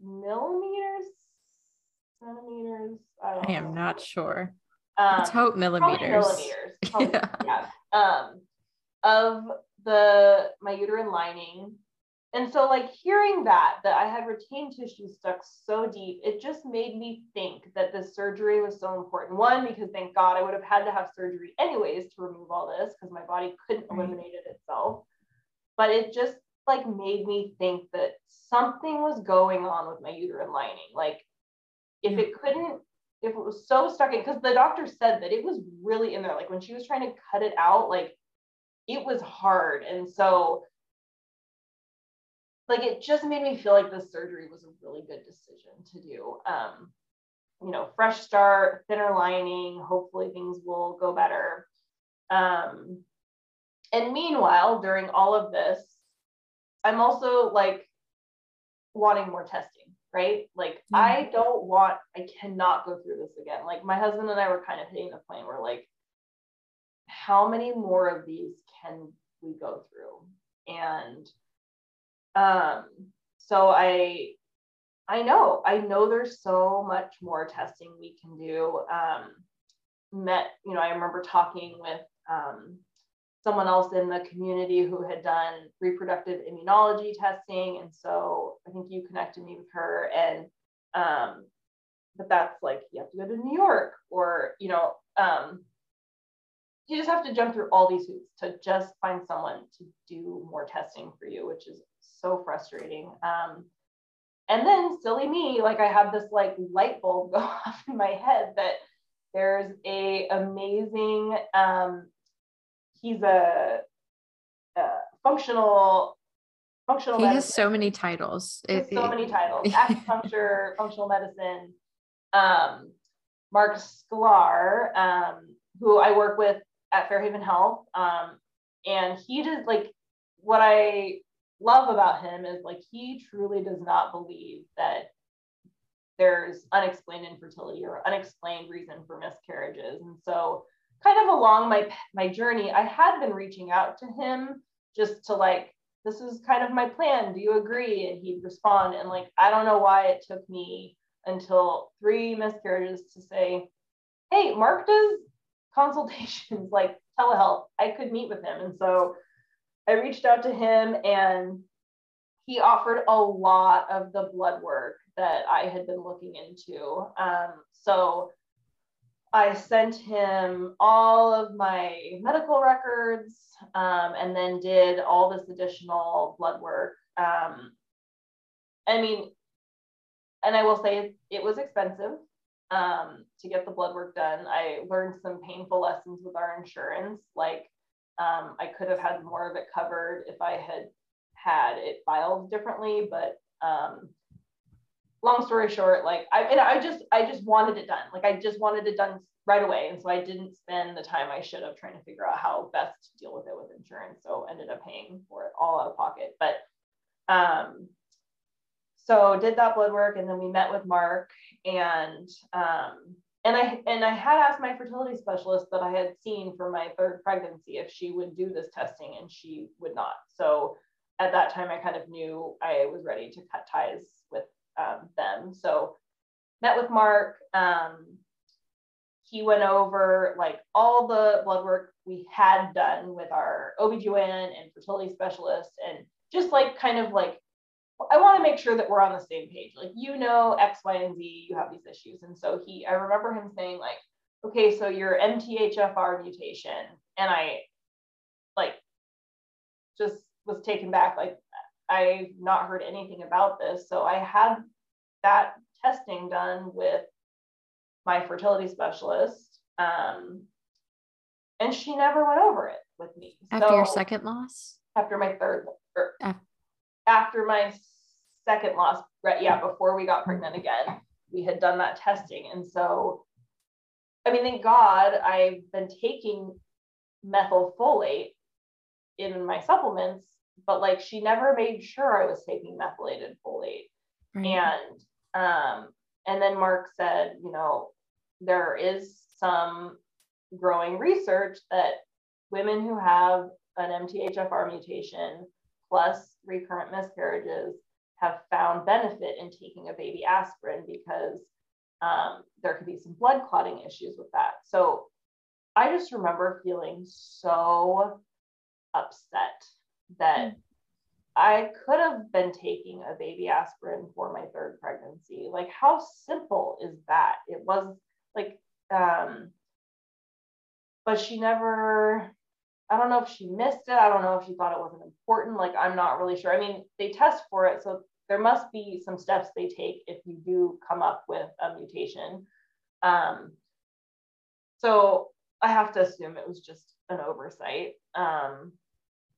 millimeters, centimeters. I, I am not sure. Um, Let's hope millimeters. Millimeters. Probably, yeah. yeah. Um, of the my uterine lining. And so like hearing that, that I had retained tissue stuck so deep, it just made me think that this surgery was so important. One, because thank God I would have had to have surgery anyways to remove all this because my body couldn't eliminate it itself. But it just like made me think that something was going on with my uterine lining. Like if it couldn't, if it was so stuck in, because the doctor said that it was really in there. Like when she was trying to cut it out, like it was hard. And so like it just made me feel like the surgery was a really good decision to do. Um, you know, fresh start, thinner lining, hopefully things will go better. Um, and meanwhile, during all of this, I'm also like wanting more testing, right? Like mm-hmm. I don't want, I cannot go through this again. Like my husband and I were kind of hitting the point where like, how many more of these can we go through? And um, so I I know, I know there's so much more testing we can do. Um, met, you know, I remember talking with um, someone else in the community who had done reproductive immunology testing. And so I think you connected me with her and um, but that's like you have to go to New York or, you know, um, you just have to jump through all these hoops to just find someone to do more testing for you, which is so frustrating. Um, and then silly me, like I had this like light bulb go off in my head that there's a amazing, um, he's a, a functional functional he medicine. has so many titles it, so many titles acupuncture functional medicine um, Marc Sklar um, who i work with at fairhaven health um, and he just like what i love about him is like he truly does not believe that there's unexplained infertility or unexplained reason for miscarriages. And so kind of along my my journey, I had been reaching out to him just to like, this is kind of my plan. Do you agree? And he'd respond. And like, I don't know why it took me until three miscarriages to say, hey, Marc does consultations like telehealth. I could meet with him. And so I reached out to him and he offered a lot of the blood work that I had been looking into. Um, so I sent him all of my medical records um, and then did all this additional blood work. Um, I mean, and I will say it was expensive um, to get the blood work done. I learned some painful lessons with our insurance, like um, I could have had more of it covered if I had had it filed differently, but um, long story short, like I and I just I just wanted it done. Like I just wanted it done right away, and so I didn't spend the time I should have trying to figure out how best to deal with it with insurance. So ended up paying for it all out of pocket. But um, so did that blood work, and then we met with Marc, and um, and I and I had asked my fertility specialist that I had seen for my third pregnancy if she would do this testing, and she would not. So at that time, I kind of knew I was ready to cut ties um, them. So met with Marc. Um, he went over like all the blood work we had done with our OBGYN and fertility specialist, and just like kind of like I want to make sure that we're on the same page. Like, you know, X, Y, and Z, you have these issues. And so he, I remember him saying, like, okay, so your MTHFR mutation. And I, like, just was taken back. Like, I've not heard anything about this. So I had that testing done with my fertility specialist. Um, and she never went over it with me. After so, your second loss? After my third, after after my second loss, right? Yeah, before we got pregnant again, we had done that testing. And so, I mean, thank God I've been taking methylfolate in my supplements, but like she never made sure I was taking methylated folate. Right. And um, and then Marc said, you know, there is some growing research that women who have an MTHFR mutation plus recurrent miscarriages have found benefit in taking a baby aspirin because um, there could be some blood clotting issues with that. So I just remember feeling so upset that. I could have been taking a baby aspirin for my third pregnancy. Like, how simple is that? It was like, um, but she never, I don't know if she missed it. I don't know if she thought it wasn't important. Like, I'm not really sure. I mean, they test for it. So there must be some steps they take if you do come up with a mutation. Um, so I have to assume it was just an oversight. Um,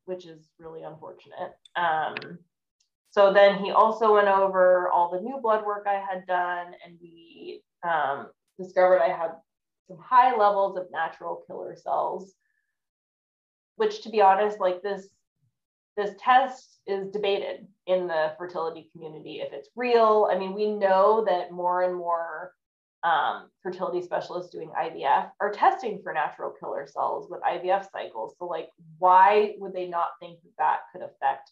which is really unfortunate. Um, so then he also went over all the new blood work I had done, and we um, discovered I had some high levels of natural killer cells, which, to be honest, like this, this test is debated in the fertility community if it's real. I mean, we know that more and more um, fertility specialists doing IVF are testing for natural killer cells with IVF cycles. So, like, why would they not think that that could affect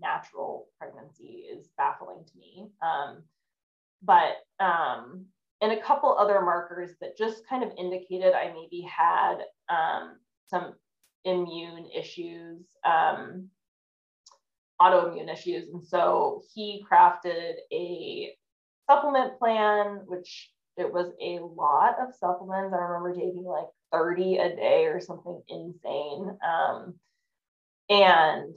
natural pregnancy is baffling to me. Um, but um, and a couple other markers that just kind of indicated I maybe had um, some immune issues, um, autoimmune issues. And so he crafted a supplement plan, which it was a lot of supplements. I remember taking like 30 a day or something insane. Um, and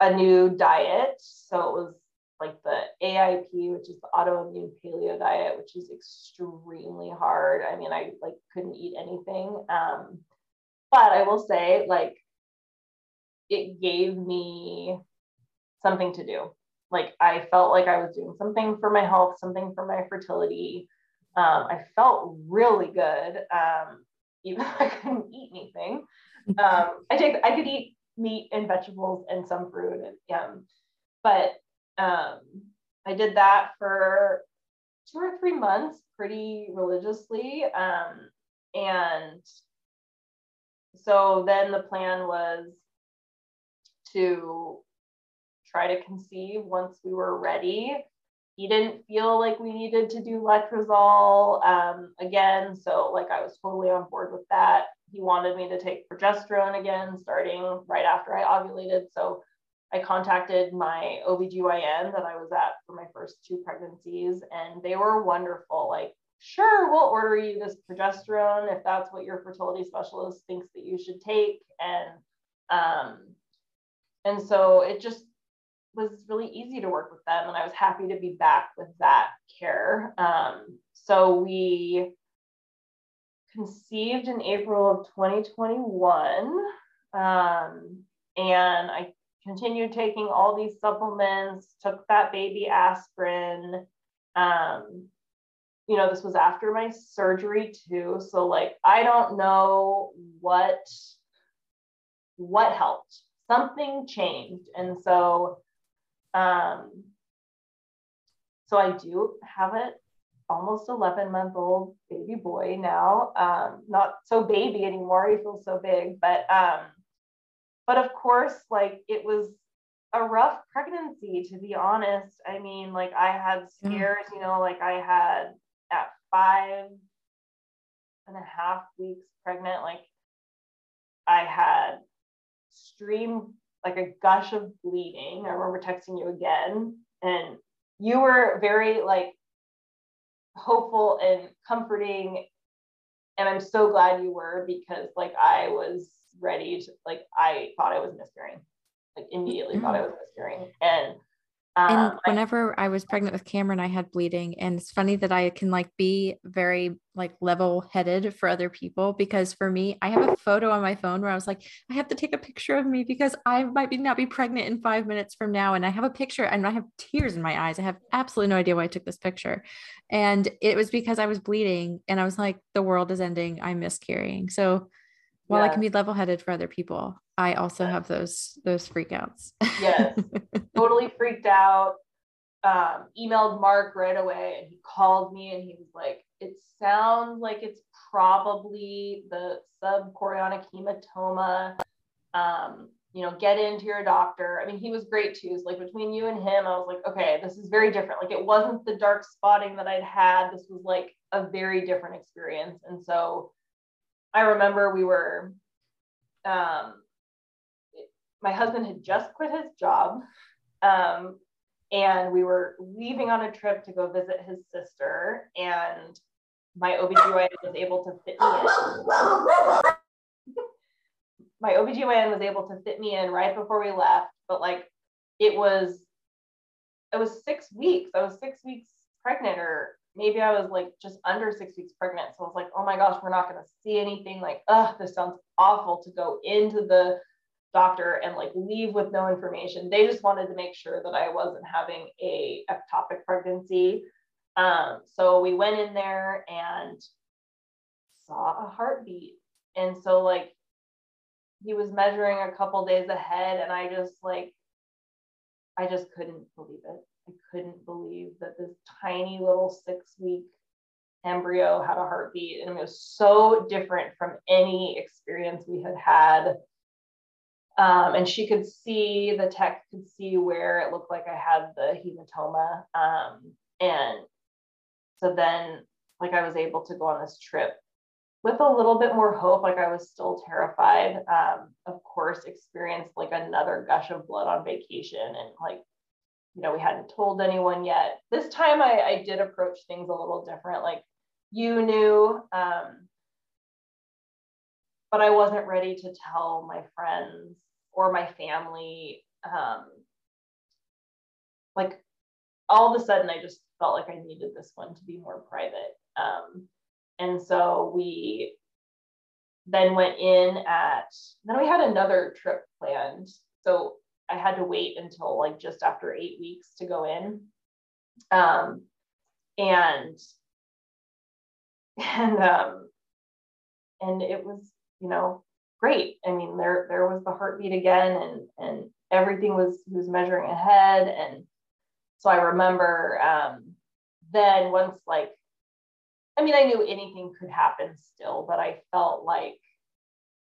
a new diet. So it was like the AIP, which is the autoimmune paleo diet, which is extremely hard. I mean, I like couldn't eat anything. Um, but I will say, like, it gave me something to do like I felt like I was doing something for my health, something for my fertility. Um, I felt really good, um, even though I couldn't eat anything. Um, I take I could eat meat and vegetables and some fruit, and but um, I did that for two or three months, pretty religiously, um, and so then the plan was to try to conceive once we were ready. He didn't feel like we needed to do letrozole um, again. So, like, I was totally on board with that. He wanted me to take progesterone again, starting right after I ovulated. So, I contacted my OBGYN that I was at for my first two pregnancies, and they were wonderful. Like, sure, we'll order you this progesterone if that's what your fertility specialist thinks that you should take. And um, and so it just was really easy to work with them and I was happy to be back with that care. Um, so we conceived in April of 2021 um, and I continued taking all these supplements, took that baby aspirin. Um, you know, this was after my surgery too. So like, I don't know what, what helped. Something changed. And so um, so I do have it almost 11 month old baby boy now. Um, not so baby anymore. He feels so big, but um, but of course, like it was a rough pregnancy to be honest. I mean, like I had scares, you know, like I had at five and a half weeks pregnant, like I had stream like a gush of bleeding. I remember texting you again, and you were very like hopeful and comforting. And I'm so glad you were because like I was ready to like I thought I was miscarrying, like immediately mm-hmm. thought I was miscarrying, and and um, whenever I, I, was pregnant with Cameron, I had bleeding. And it's funny that I can like be very like level headed for other people because for me, I have a photo on my phone where I was like, I have to take a picture of me because I might be not be pregnant in five minutes from now. And I have a picture and I have tears in my eyes. I have absolutely no idea why I took this picture. And it was because I was bleeding and I was like, the world is ending. I'm miscarrying. So while yeah. I can be level headed for other people, I also have those those freakouts. yes, totally freaked out. Um, emailed Marc right away, and he called me, and he was like, it sounds like it's probably the subchorionic hematoma. Um, you know, get into your doctor. I mean, he was great too. So like between you and him, I was like, okay, this is very different. Like it wasn't the dark spotting that I'd had. This was like a very different experience. And so I remember we were, um, my husband had just quit his job. Um, and we were leaving on a trip to go visit his sister and my OBGYN was able to fit me in. my OBGYN was able to fit me in right before we left, but like it was it was six weeks. I was six weeks pregnant, or maybe I was like just under six weeks pregnant. So I was like, oh my gosh, we're not gonna see anything. Like, oh, this sounds awful to go into the doctor and like leave with no information. They just wanted to make sure that I wasn't having a ectopic pregnancy. Um, so we went in there and saw a heartbeat. And so like he was measuring a couple days ahead and I just like I just couldn't believe it. I couldn't believe that this tiny little six week embryo had a heartbeat and it was so different from any experience we had had um, and she could see, the tech could see where it looked like I had the hematoma. Um, and so then, like, I was able to go on this trip with a little bit more hope. Like, I was still terrified. Um, of course, experienced like another gush of blood on vacation. And, like, you know, we hadn't told anyone yet. This time I, I did approach things a little different. Like, you knew, um, but I wasn't ready to tell my friends or my family um, like all of a sudden i just felt like i needed this one to be more private. Um, and so we then went in at then we had another trip planned. So i had to wait until like just after eight weeks to go in. Um, and and um, and it was you know great. I mean, there there was the heartbeat again, and and everything was was measuring ahead. And so I remember um, then once like, I mean, I knew anything could happen still, but I felt like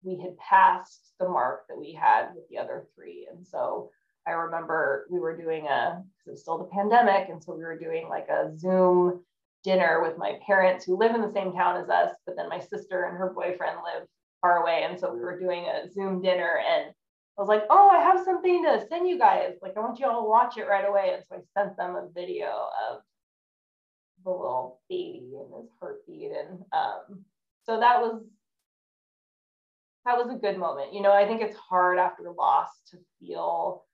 we had passed the mark that we had with the other three, and so. I remember we were doing a, because it was still the pandemic. And so we were doing like a Zoom dinner with my parents who live in the same town as us, but then my sister and her boyfriend live far away. And so we were doing a Zoom dinner and I was like, oh, I have something to send you guys. Like, I want you all to watch it right away. And so I sent them a video of the little baby and his heartbeat. And um, so that was that was a good moment. You know, I think it's hard after loss to feel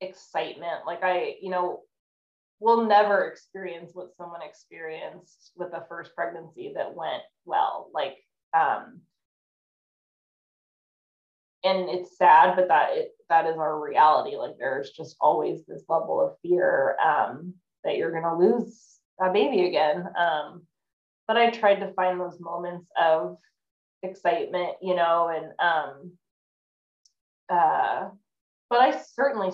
excitement. Like I, you know, will never experience what someone experienced with a first pregnancy that went well. Like um, and it's sad, but that it, that is our reality. Like there's just always this level of fear um, that you're gonna lose a baby again. Um, but I tried to find those moments of excitement, you know, and um, uh, but I certainly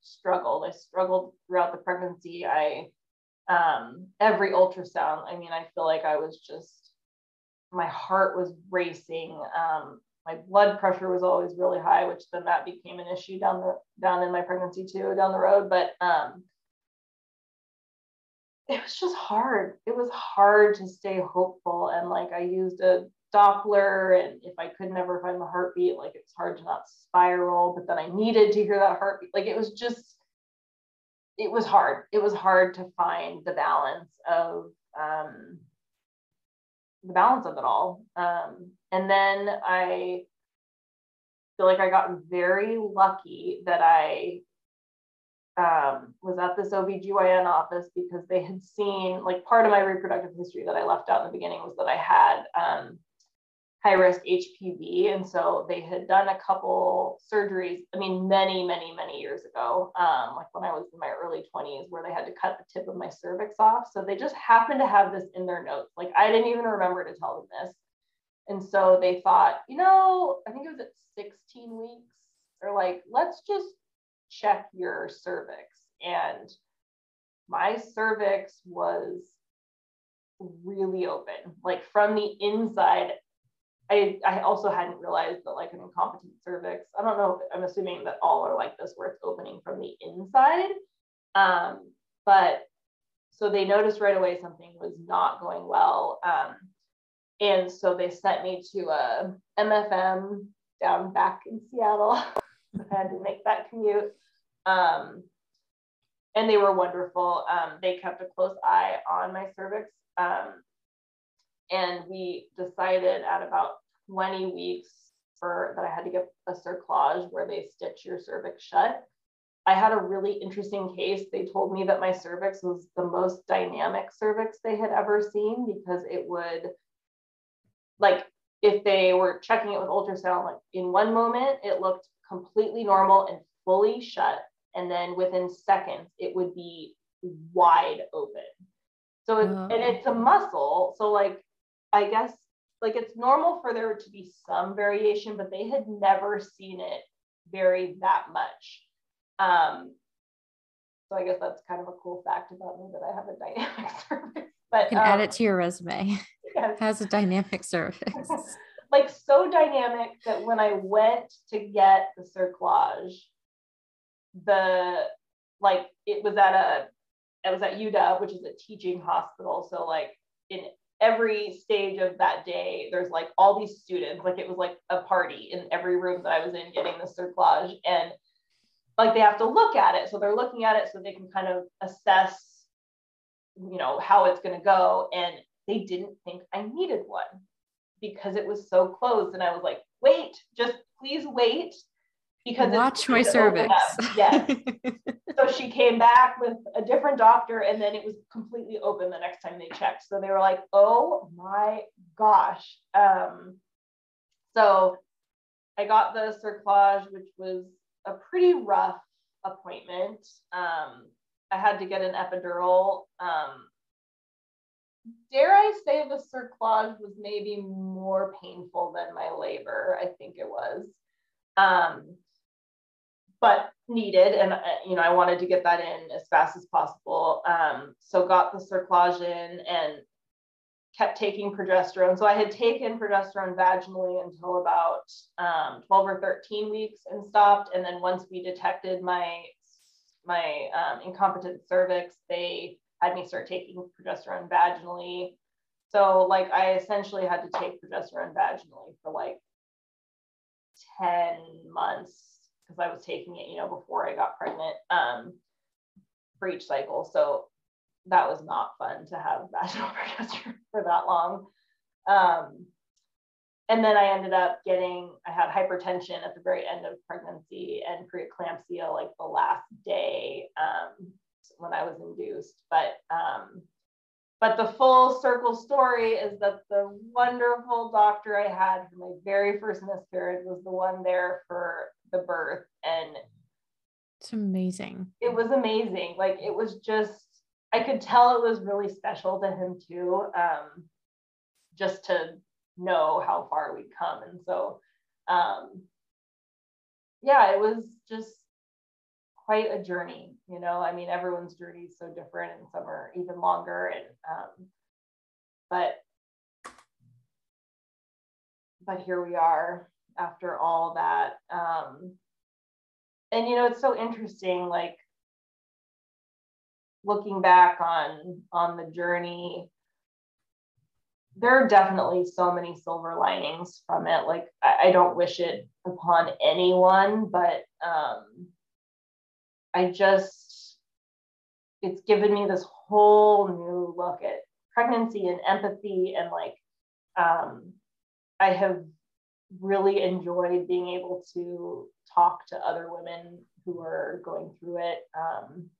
struggled. I struggled throughout the pregnancy. I um, every ultrasound. I mean, I feel like I was just my heart was racing. Um, my blood pressure was always really high, which then that became an issue down the down in my pregnancy too, down the road. But um, it was just hard. It was hard to stay hopeful. And like I used a Doppler, and if I could never find the heartbeat, like it's hard to not spiral. But then I needed to hear that heartbeat. Like it was just, it was hard. It was hard to find the balance of um, the balance of it all. Um, and then I feel like I got very lucky that I um, was at this OBGYN office because they had seen, like, part of my reproductive history that I left out in the beginning was that I had um, high risk HPV. And so they had done a couple surgeries, I mean, many, many, many years ago, um, like when I was in my early 20s, where they had to cut the tip of my cervix off. So they just happened to have this in their notes. Like I didn't even remember to tell them this. And so they thought, you know, I think it was at 16 weeks, or like, let's just check your cervix. And my cervix was really open. Like from the inside, I, I also hadn't realized that like an incompetent cervix, I don't know, I'm assuming that all are like this where it's opening from the inside. Um, but so they noticed right away something was not going well. Um, and so they sent me to a MFM down back in Seattle. I had to make that commute. Um, and they were wonderful. Um, they kept a close eye on my cervix. Um, and we decided at about 20 weeks for that I had to get a cerclage where they stitch your cervix shut. I had a really interesting case. They told me that my cervix was the most dynamic cervix they had ever seen because it would, like, if they were checking it with ultrasound, like in one moment, it looked completely normal and fully shut. And then within seconds, it would be wide open. So, it, and oh. it's a muscle. So, like, I guess, like, it's normal for there to be some variation, but they had never seen it vary that much. Um, so I guess that's kind of a cool fact about me that I have a dynamic cervix. But you can um, add it to your resume. Yes. Has a dynamic cervix. like so dynamic that when I went to get the cerclage, the like it was at a it was at UW, which is a teaching hospital. So like in every stage of that day, there's like all these students, like it was like a party in every room that I was in getting the cerclage. And like they have to look at it. So they're looking at it so they can kind of assess, you know, how it's going to go. And they didn't think I needed one because it was so closed. And I was like, wait, just please wait. Because watch my cervix. Yes. so she came back with a different doctor and then it was completely open the next time they checked. So they were like, oh my gosh. Um, so I got the cerclage, which was a pretty rough appointment. Um, I had to get an epidural. Um, dare I say the cerclage was maybe more painful than my labor? I think it was. Um, but needed, and uh, you know, I wanted to get that in as fast as possible. Um, so got the cerclage in and kept taking progesterone. So I had taken progesterone vaginally until about um, 12 or 13 weeks and stopped. And then once we detected my my um, incompetent cervix, they had me start taking progesterone vaginally. So like I essentially had to take progesterone vaginally for like 10 months because I was taking it, you know, before I got pregnant um, for each cycle. So that was not fun to have vaginal progesterone for that long. Um, and then I ended up getting, I had hypertension at the very end of pregnancy and preeclampsia like the last day um, when I was induced. But um, but the full circle story is that the wonderful doctor I had for my very first miscarriage was the one there for the birth. And it's amazing. It was amazing. Like it was just I could tell it was really special to him too, um, just to know how far we'd come. And so, um, yeah, it was just quite a journey. You know, I mean, everyone's journey is so different, and some are even longer. And um, but but here we are after all that. Um, and you know, it's so interesting. Like looking back on on the journey there are definitely so many silver linings from it like i, I don't wish it upon anyone but um i just it's given me this whole new look at pregnancy and empathy and like um i have really enjoyed being able to talk to other women who are going through it um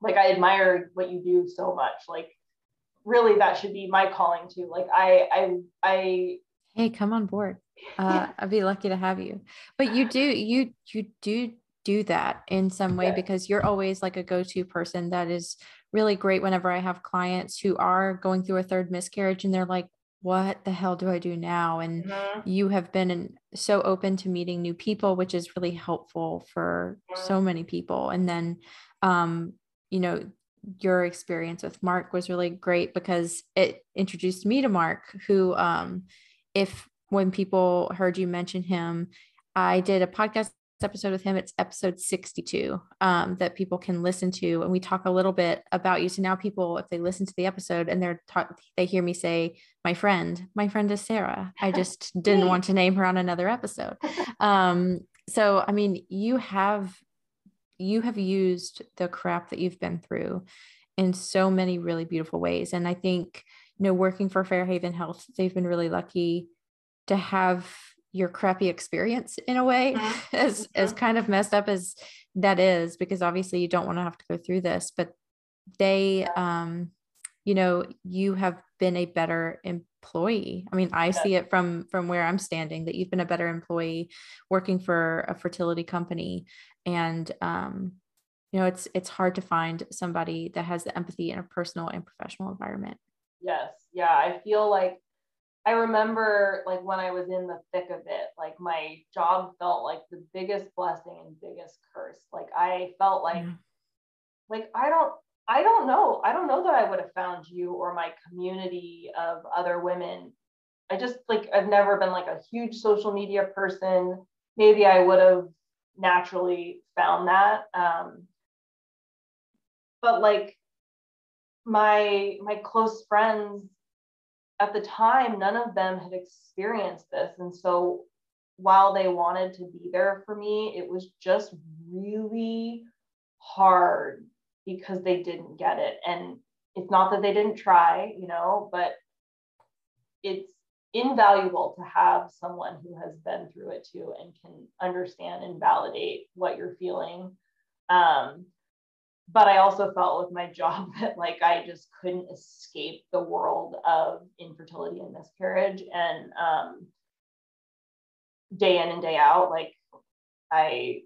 like I admire what you do so much. Like really that should be my calling too. Like I I I hey come on board. Uh I'd be lucky to have you. But you do you you do do that in some way yeah. because you're always like a go-to person that is really great whenever I have clients who are going through a third miscarriage and they're like what the hell do I do now? And mm-hmm. you have been so open to meeting new people, which is really helpful for mm-hmm. so many people. And then um, you know, your experience with Marc was really great because it introduced me to Marc, who, um, if when people heard you mention him, I did a podcast episode with him. It's episode 62 um, that people can listen to. And we talk a little bit about you. So now people, if they listen to the episode and they're taught, they hear me say, my friend, my friend is Sarah. I just didn't want to name her on another episode. Um, so, I mean, you have, you have used the crap that you've been through in so many really beautiful ways. And I think, you know, working for Fairhaven Health, they've been really lucky to have your crappy experience in a way mm-hmm. as as mm-hmm. kind of messed up as that is because obviously you don't want to have to go through this but they um you know you have been a better employee. I mean i see it from from where i'm standing that you've been a better employee working for a fertility company and um you know it's it's hard to find somebody that has the empathy in a personal and professional environment. Yes. Yeah i feel like I remember like when I was in the thick of it, like my job felt like the biggest blessing and biggest curse. Like I felt like like I don't I don't know. I don't know that I would have found you or my community of other women. I just like I've never been like a huge social media person. Maybe I would have naturally found that. Um, but like my my close friends at the time, none of them had experienced this. And so while they wanted to be there for me, it was just really hard because they didn't get it. And it's not that they didn't try, you know, but it's invaluable to have someone who has been through it too and can understand and validate what you're feeling. Um, but I also felt with my job that like I just couldn't escape the world of infertility and miscarriage. And um, day in and day out like I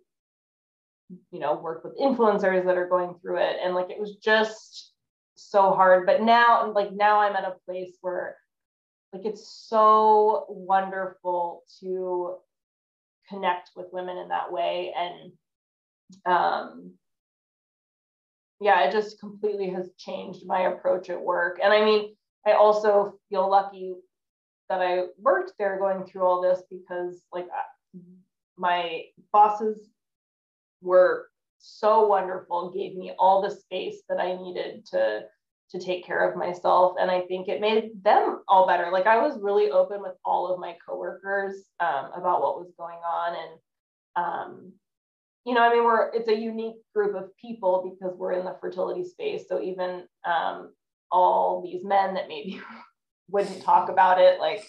you know work with influencers that are going through it. And like it was just so hard. But now like now I'm at a place where like it's so wonderful to connect with women in that way. And um yeah, it just completely has changed my approach at work. And I mean, I also feel lucky that I worked there going through all this because like my bosses were so wonderful, gave me all the space that I needed to to take care of myself and i think it made them all better like i was really open with all of my coworkers um, about what was going on and um, you know, I mean, we're it's a unique group of people because we're in the fertility space. So even um, all these men that maybe wouldn't talk about it, like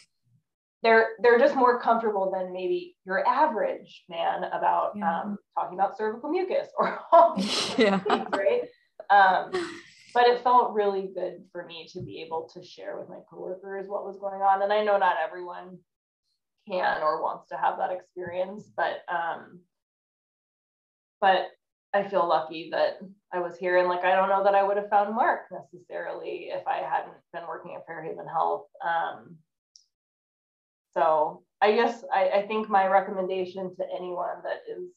they're they're just more comfortable than maybe your average man about yeah. um, talking about cervical mucus or all these yeah. things, right? Um, but it felt really good for me to be able to share with my coworkers what was going on. And I know not everyone can or wants to have that experience, but um, but I feel lucky that I was here. And like, I don't know that I would have found Marc necessarily if I hadn't been working at Fairhaven Health. Um, so I guess I, I think my recommendation to anyone that is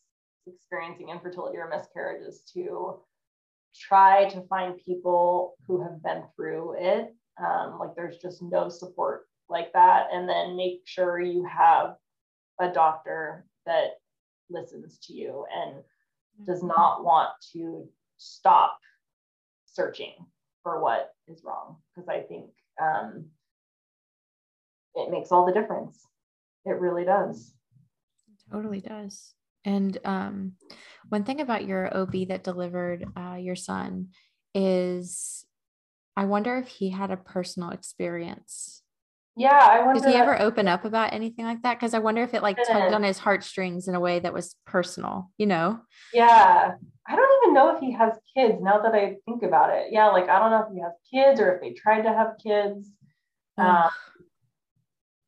experiencing infertility or miscarriage is to try to find people who have been through it. Um, like there's just no support like that. And then make sure you have a doctor that listens to you and does not want to stop searching for what is wrong because I think um, it makes all the difference. It really does. It totally does. And um, one thing about your OB that delivered uh, your son is I wonder if he had a personal experience yeah, I wonder. Did he ever open up about anything like that? Because I wonder if it like tugged on his heartstrings in a way that was personal, you know? Yeah. I don't even know if he has kids now that I think about it. Yeah, like I don't know if he has kids or if they tried to have kids. Um,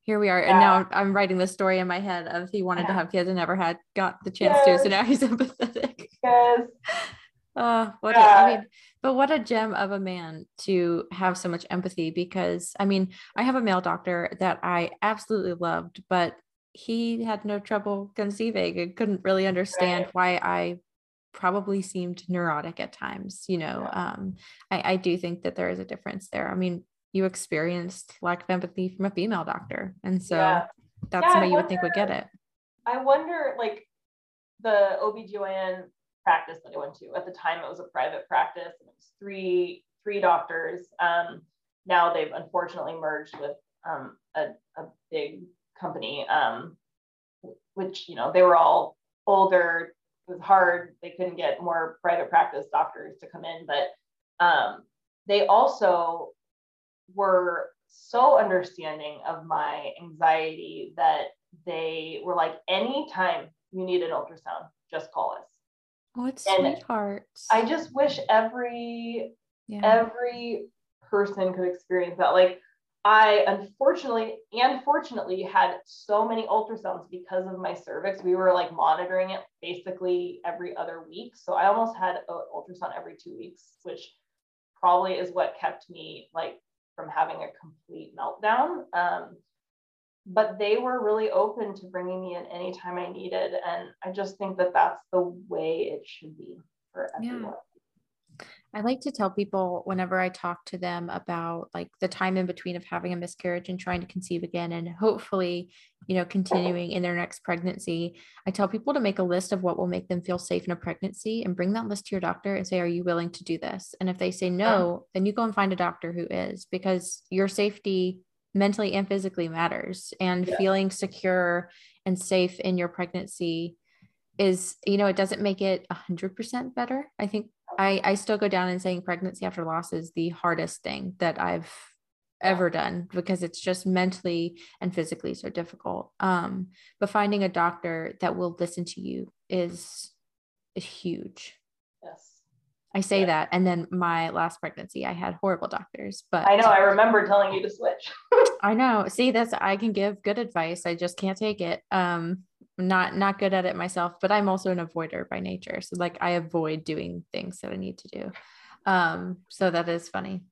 Here we are. Yeah. And now I'm writing the story in my head of he wanted yeah. to have kids and never had got the chance yes. to. So now he's empathetic. Yes. Uh, what yeah. a, I mean, but what a gem of a man to have so much empathy because I mean, I have a male doctor that I absolutely loved, but he had no trouble conceiving and couldn't really understand right. why I probably seemed neurotic at times you know yeah. um I, I do think that there is a difference there i mean you experienced lack of empathy from a female doctor and so yeah. that's yeah, somebody you would think would get it i wonder like the obgyn practice that i went to at the time it was a private practice and it was three three doctors um now they've unfortunately merged with um a, a big company um which you know they were all older it was hard. They couldn't get more private practice doctors to come in, but um, they also were so understanding of my anxiety that they were like, anytime you need an ultrasound, just call us. Oh, it's and sweethearts. I just wish every yeah. every person could experience that. Like I unfortunately and fortunately had so many ultrasounds because of my cervix. We were like monitoring it basically every other week. So I almost had an ultrasound every two weeks, which probably is what kept me like from having a complete meltdown. Um, but they were really open to bringing me in anytime I needed. And I just think that that's the way it should be for everyone. Yeah. I like to tell people whenever I talk to them about like the time in between of having a miscarriage and trying to conceive again and hopefully, you know, continuing in their next pregnancy. I tell people to make a list of what will make them feel safe in a pregnancy and bring that list to your doctor and say, Are you willing to do this? And if they say no, then you go and find a doctor who is because your safety mentally and physically matters and yeah. feeling secure and safe in your pregnancy is you know it doesn't make it 100% better i think I, I still go down and saying pregnancy after loss is the hardest thing that I've ever done because it's just mentally and physically so difficult. Um, but finding a doctor that will listen to you is, is huge. I say that. And then my last pregnancy, I had horrible doctors, but I know I remember telling you to switch. I know. See, that's I can give good advice. I just can't take it. Um, not not good at it myself but i'm also an avoider by nature so like i avoid doing things that i need to do um so that is funny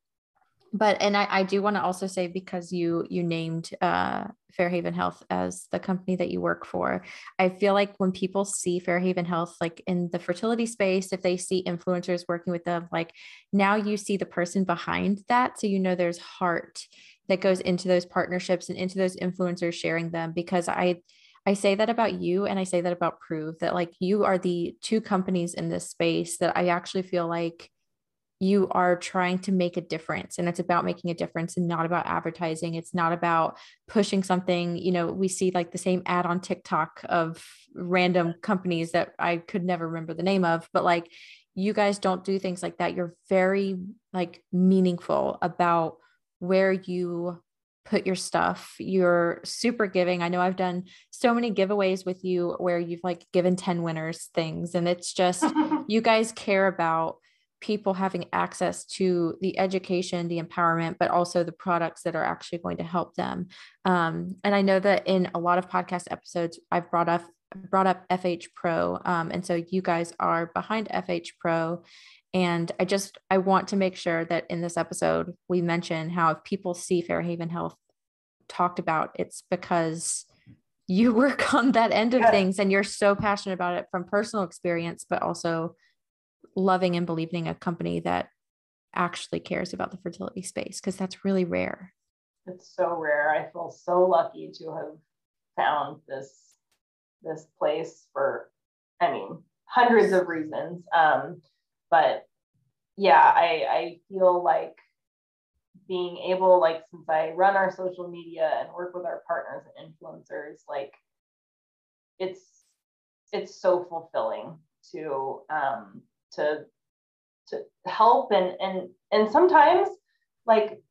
but and i, I do want to also say because you you named uh fairhaven health as the company that you work for i feel like when people see fairhaven health like in the fertility space if they see influencers working with them like now you see the person behind that so you know there's heart that goes into those partnerships and into those influencers sharing them because i I say that about you and I say that about Proov that like you are the two companies in this space that I actually feel like you are trying to make a difference and it's about making a difference and not about advertising it's not about pushing something you know we see like the same ad on TikTok of random companies that I could never remember the name of but like you guys don't do things like that you're very like meaningful about where you put your stuff. You're super giving. I know I've done so many giveaways with you where you've like given 10 winners things. And it's just, you guys care about people having access to the education, the empowerment, but also the products that are actually going to help them. Um, and I know that in a lot of podcast episodes, I've brought up brought up FH Pro. Um, and so you guys are behind FH Pro and I just I want to make sure that in this episode we mention how if people see Fairhaven Health talked about, it's because you work on that end of things and you're so passionate about it from personal experience, but also loving and believing a company that actually cares about the fertility space because that's really rare. It's so rare. I feel so lucky to have found this this place for I mean hundreds of reasons. Um, but yeah, I, I feel like being able, like, since I run our social media and work with our partners and influencers, like, it's it's so fulfilling to um, to to help and and and sometimes like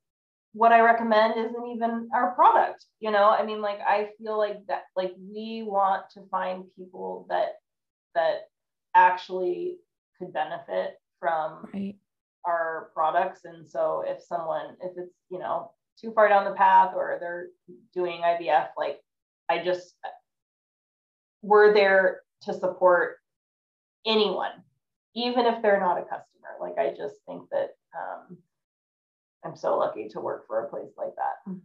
what I recommend isn't even our product. You know, I mean, like I feel like that like we want to find people that that actually could benefit from right. our products. And so if someone, if it's, you know, too far down the path or they're doing IVF, like I just, we're there to support anyone, even if they're not a customer. Like I just think that um, I'm so lucky to work for a place like that.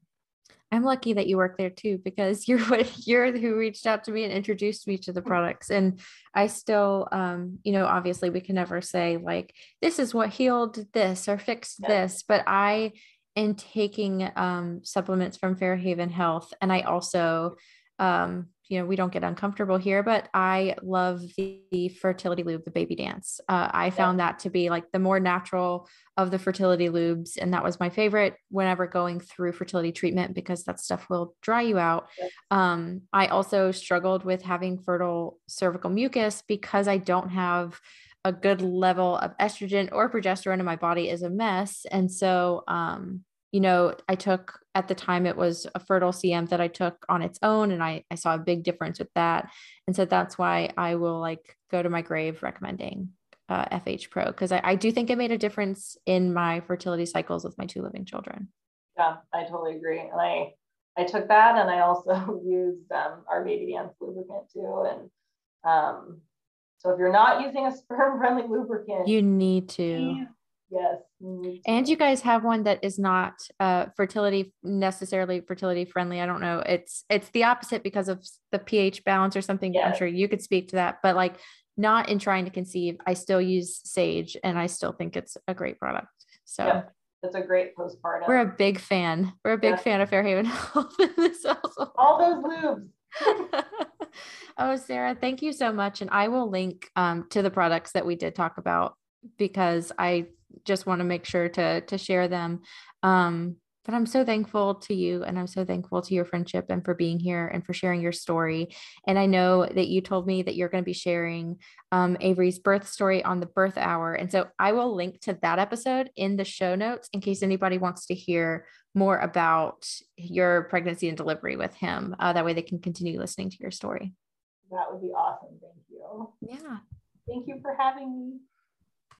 I'm lucky that you work there too because you're what you're who reached out to me and introduced me to the products. And I still, um, you know, obviously we can never say like this is what healed this or fixed yeah. this, but I am taking um, supplements from Fairhaven Health, and I also um, you know, we don't get uncomfortable here, but I love the, the fertility lube, the baby dance. Uh, I found that to be like the more natural of the fertility lubes. And that was my favorite whenever going through fertility treatment because that stuff will dry you out. Um, I also struggled with having fertile cervical mucus because I don't have a good level of estrogen or progesterone in my body is a mess. And so, um, you know, I took at the time it was a fertile CM that I took on its own, and I, I saw a big difference with that. And so that's why I will like go to my grave recommending uh, FH Pro because I, I do think it made a difference in my fertility cycles with my two living children. Yeah, I totally agree. And I I took that and I also used um, our baby dance lubricant too. And um, so if you're not using a sperm friendly lubricant, you need to. Yes. And you guys have one that is not uh, fertility necessarily fertility friendly. I don't know. It's it's the opposite because of the pH balance or something. Yes. I'm sure you could speak to that, but like not in trying to conceive, I still use Sage and I still think it's a great product. So yep. That's a great postpartum. We're a big fan. We're a big fan of Fairhaven Health in this household. All those lubes. oh, Sarah, thank you so much. And I will link um, to the products that we did talk about because I just want to make sure to to share them. Um, but I'm so thankful to you and I'm so thankful to your friendship and for being here and for sharing your story. And I know that you told me that you're going to be sharing um, Avery's birth story on the birth hour. And so I will link to that episode in the show notes in case anybody wants to hear more about your pregnancy and delivery with him. Uh, that way they can continue listening to your story. That would be awesome. Thank you. Yeah. Thank you for having me.